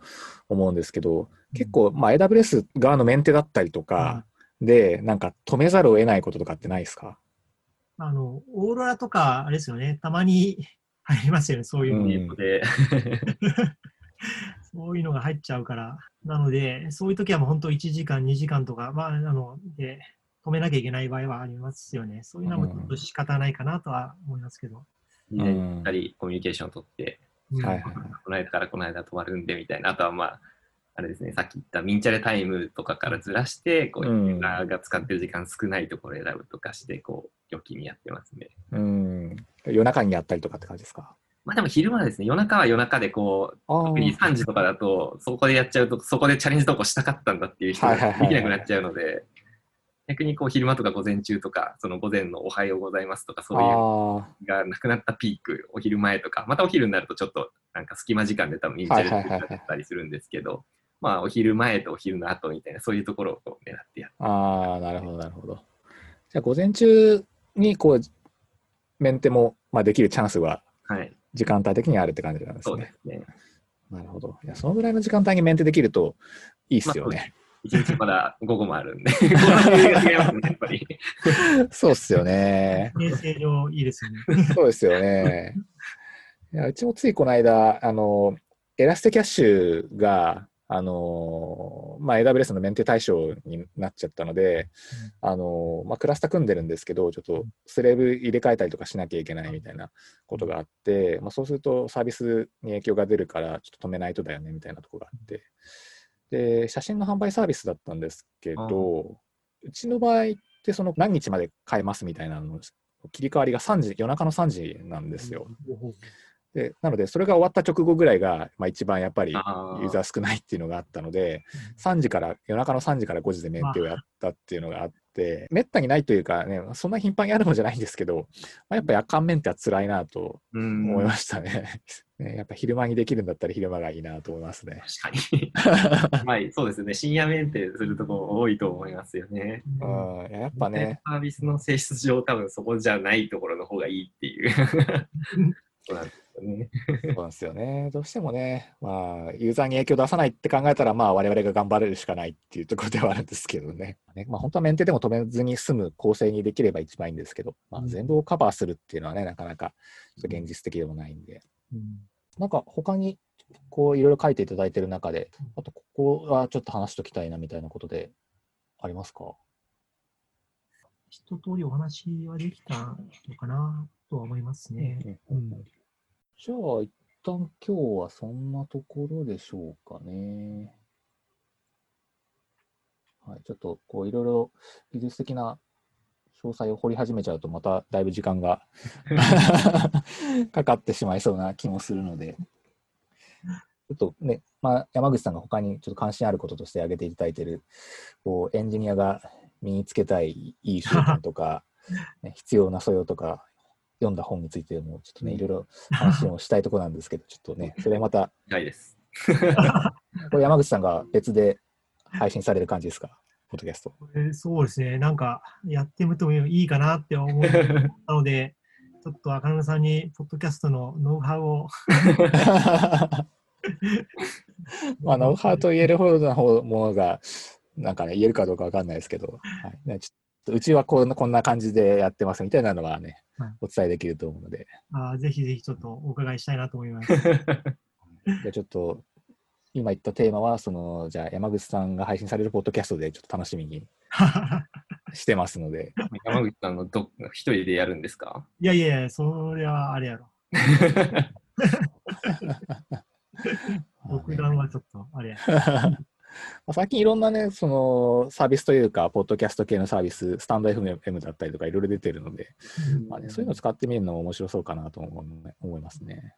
思うんですけど、結構、まあ、AWS 側のメンテだったりとかで、なんか止めざるを得ないこととかってないですか？あの、オーロラとか、あれですよね、たまに *laughs* 入りますよね、そういうの、うん。*laughs* そういうのが入っちゃうから。なので、そういう時はもう本当1時間、2時間とか、まあ、あの、で、止めなきゃいけない場合はありますよね。そういうのはちょっと仕方ないかなとは思いますけど。事前にしっかりコミュニケーションを取って、うん。この間からこの間止まるんでみたいな、あとはまあ、あれですね、さっき言ったミンチャレタイムとかからずらして、こう、うん。ユーザーが使ってる時間少ないところを選ぶとかして、こう、良きにやってますね。うん。夜中にやったりとかって感じですか？まあでも昼間はですね、夜中は夜中でこう、特に3時とかだと、そこでやっちゃうと、そこでチャレンジ投稿したかったんだっていう人がはいはいはいはい。できなくなっちゃうので、逆にこう昼間とか午前中とか、その午前のおはようございますとか、そういうがなくなったピーク、お昼前とか、またお昼になるとちょっとなんか隙間時間で多分インチャレはいはいはいはいだったりするんですけど、まあお昼前とお昼の後みたいな、そういうところをこう狙ってやって、あ、ああ、なるほど、なるほど。じゃあ、午前中に、こう、メンテも、まあ、できるチャンスは、はい、時間帯的にあるって感じなんですそうでね。すね。なるほど。いや、そのぐらいの時間帯にメンテできるといいっすよね。一日まだ *laughs* 午後もあるんで。*laughs* そうっすよね。衛生上いいですよね。そうですよね。いやうちもついこの間、あの、エラステキャッシュが、あの、まあ、AWS のメンテ対象になっちゃったので、あの、まあ、クラスター組んでるんですけど、ちょっとスレーブ入れ替えたりとかしなきゃいけないみたいなことがあって、まあ、そうするとサービスに影響が出るから、ちょっと止めないとだよねみたいなとこがあって、で、写真の販売サービスだったんですけど、うちの場合って、その何日まで買えますみたいなの切り替わりが3時、夜中の3時なんですよ。でなので、それが終わった直後ぐらいが、まあ、一番やっぱりユあーーザー少ないっていうのがあったので、3時から、夜中の3時から5時でメンテをやったっていうのがあって、めったにないというかね、そんな頻繁にやるもんじゃないんですけど、まあ、やっぱ夜間メンテは辛いなとうん思いましたね。*laughs* ねやっぱ昼間にできるんだったら昼間がいいなと思いますね。確かに。*laughs* はい、そうですね。深夜メンテするところ多いと思いますよね。うん、やっぱね、サービスの性質上、多分そこじゃないところの方がいいっていう。そうなんですよね。*laughs* そうなんですよね。どうしてもね、まあ、ユーザーに影響出さないって考えたら、まあ、我々が頑張れるしかないっていうところではあるんですけどね。ねまあ、本当はメンテでも止めずに済む構成にできれば一番いいんですけど、まあ、全部をカバーするっていうのはね、なかなかちょっと現実的でもないんで。うんなんか他にこういろいろ書いていただいてる中で、あとここはちょっと話しときたいなみたいなことでありますか？一通りお話はできたのかなとは思いますね。うんじゃあ、一旦今日はそんなところでしょうかね。はい、ちょっとこういろいろ技術的な詳細を掘り始めちゃうと、まただいぶ時間が *laughs* *laughs* かかってしまいそうな気もするので、ちょっとね、まあ、山口さんが他にちょっと関心あることとして挙げていただいている、こうエンジニアが身につけたいいい習慣とか、ね必要な素養とか、読んだ本についても、ちょっとね、いろいろ話をしたいところなんですけど、*laughs* ちょっとね、それまた、はいです。*laughs* これ山口さんが別で配信される感じですか、ポッドキャスト。そうですね、なんかやってみてもいいかなって思った *laughs* ので、ちょっと赤沼さんに、ポッドキャストのノウハウを、まあ、ノウハウと言えるほどの方ものが、なんかね、言えるかどうかわかんないですけど、はい。ね、ちょっとうちはこんなこんな感じでやってますみたいなのはねはい、お伝えできると思うので、あーぜひぜひちょっとお伺いしたいなと思います。じゃあちょっと、今言ったテーマは、その、じゃあ山口さんが配信されるポッドキャストでちょっと楽しみに *laughs* してますので、山口さんのど一人でやるんですか？いやいやいや、それはあれやろ。独断はちょっとあれや。まあ最近いろんなね、そのサービスというか、ポッドキャスト系のサービス、スタンド FM だったりとかいろいろ出てるので、まあね、そういうのを使ってみるのも面白そうかなと思う思いますね。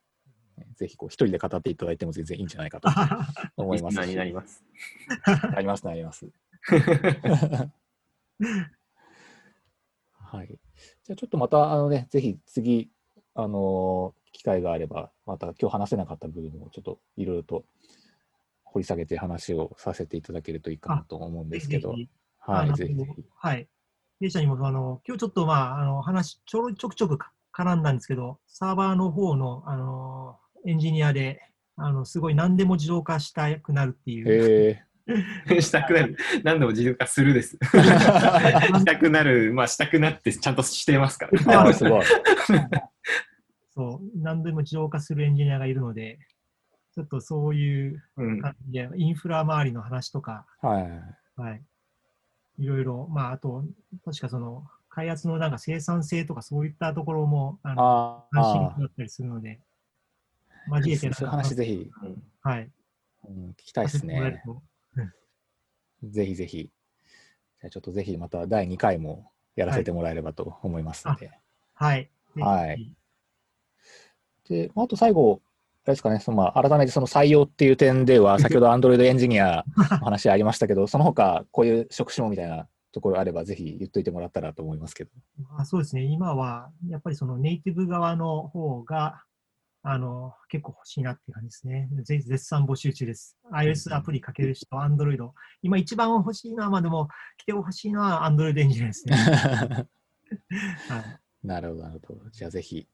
ぜひこう一人で語っていただいても全然いいんじゃないかと *laughs* 思いますなります。*laughs* なります、なります。はい。じゃあちょっとまた、あのね、ぜひ次、あのー機会があれば、また今日話せなかった部分をちょっといろいろと掘り下げて話をさせていただけるといいかなと思うんですけどぜ、ひぜひぜひ。はい。弊社にも、あの、今日ちょっと、まあ、あの、話、ちょろちょくちょくか絡んだんですけど、サーバーの方の、あの、エンジニアで、あの、すごい何でも自動化したくなるっていう、*laughs* したくなる。何度も自動化するです。*laughs* したくなる、まあしたくなってちゃんとしてますから。すごい。*laughs* そう、何でも自動化するエンジニアがいるので、ちょっとそういううん。感じで、インフラ周りの話とか、はい。はい。いろいろ、まあ、あと、確かその、開発のなんか生産性とかそういったところも、あの、あ関心あだったりするので、交えてそういう話ぜひ、うんはい。うん聞きたいですね。と。ぜひぜひ。じゃあちょっとぜひまた第2回もやらせてもらえればと思いますので。はい。はいで、あと最後、ですかね、そのまあ改めてその採用っていう点では、*laughs* 先ほど Android エンジニアの話ありましたけど、その他こういう職種もみたいなところあれば、ぜひ言っといてもらったらと思いますけど。あそうですね。今は、やっぱりそのネイティブ側の方が、あの、結構欲しいなっていう感じですね。ぜ絶賛募集中です。iOS アプリかける人、Android。今一番欲しいのは、まあでも、来てほしいのは Android エンジニアですね。*laughs* はい。なるほど、なるほど。じゃあぜひ、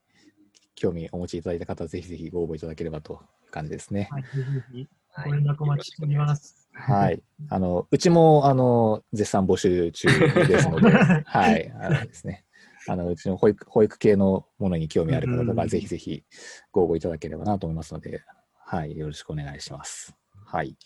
興味お持ちいただいた方は、ぜひぜひご応募いただければという感じですね。はい、ぜひぜひご連絡お待ちしております。はい。あの、うちも、あの、絶賛募集中ですので、*laughs* はい。あのですね。あの、うちの保育、保育系のものに興味ある方とか、うんぜひぜひご応募いただければなと思いますので、はい。よろしくお願いします。はい。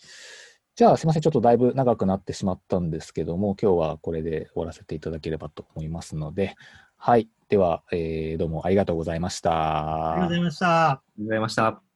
じゃあ、すみません。ちょっとだいぶ長くなってしまったんですけども、今日はこれで終わらせていただければと思いますので、はい。では、えーどうもありがとうございました。ありがとうございました。ありがとうございました。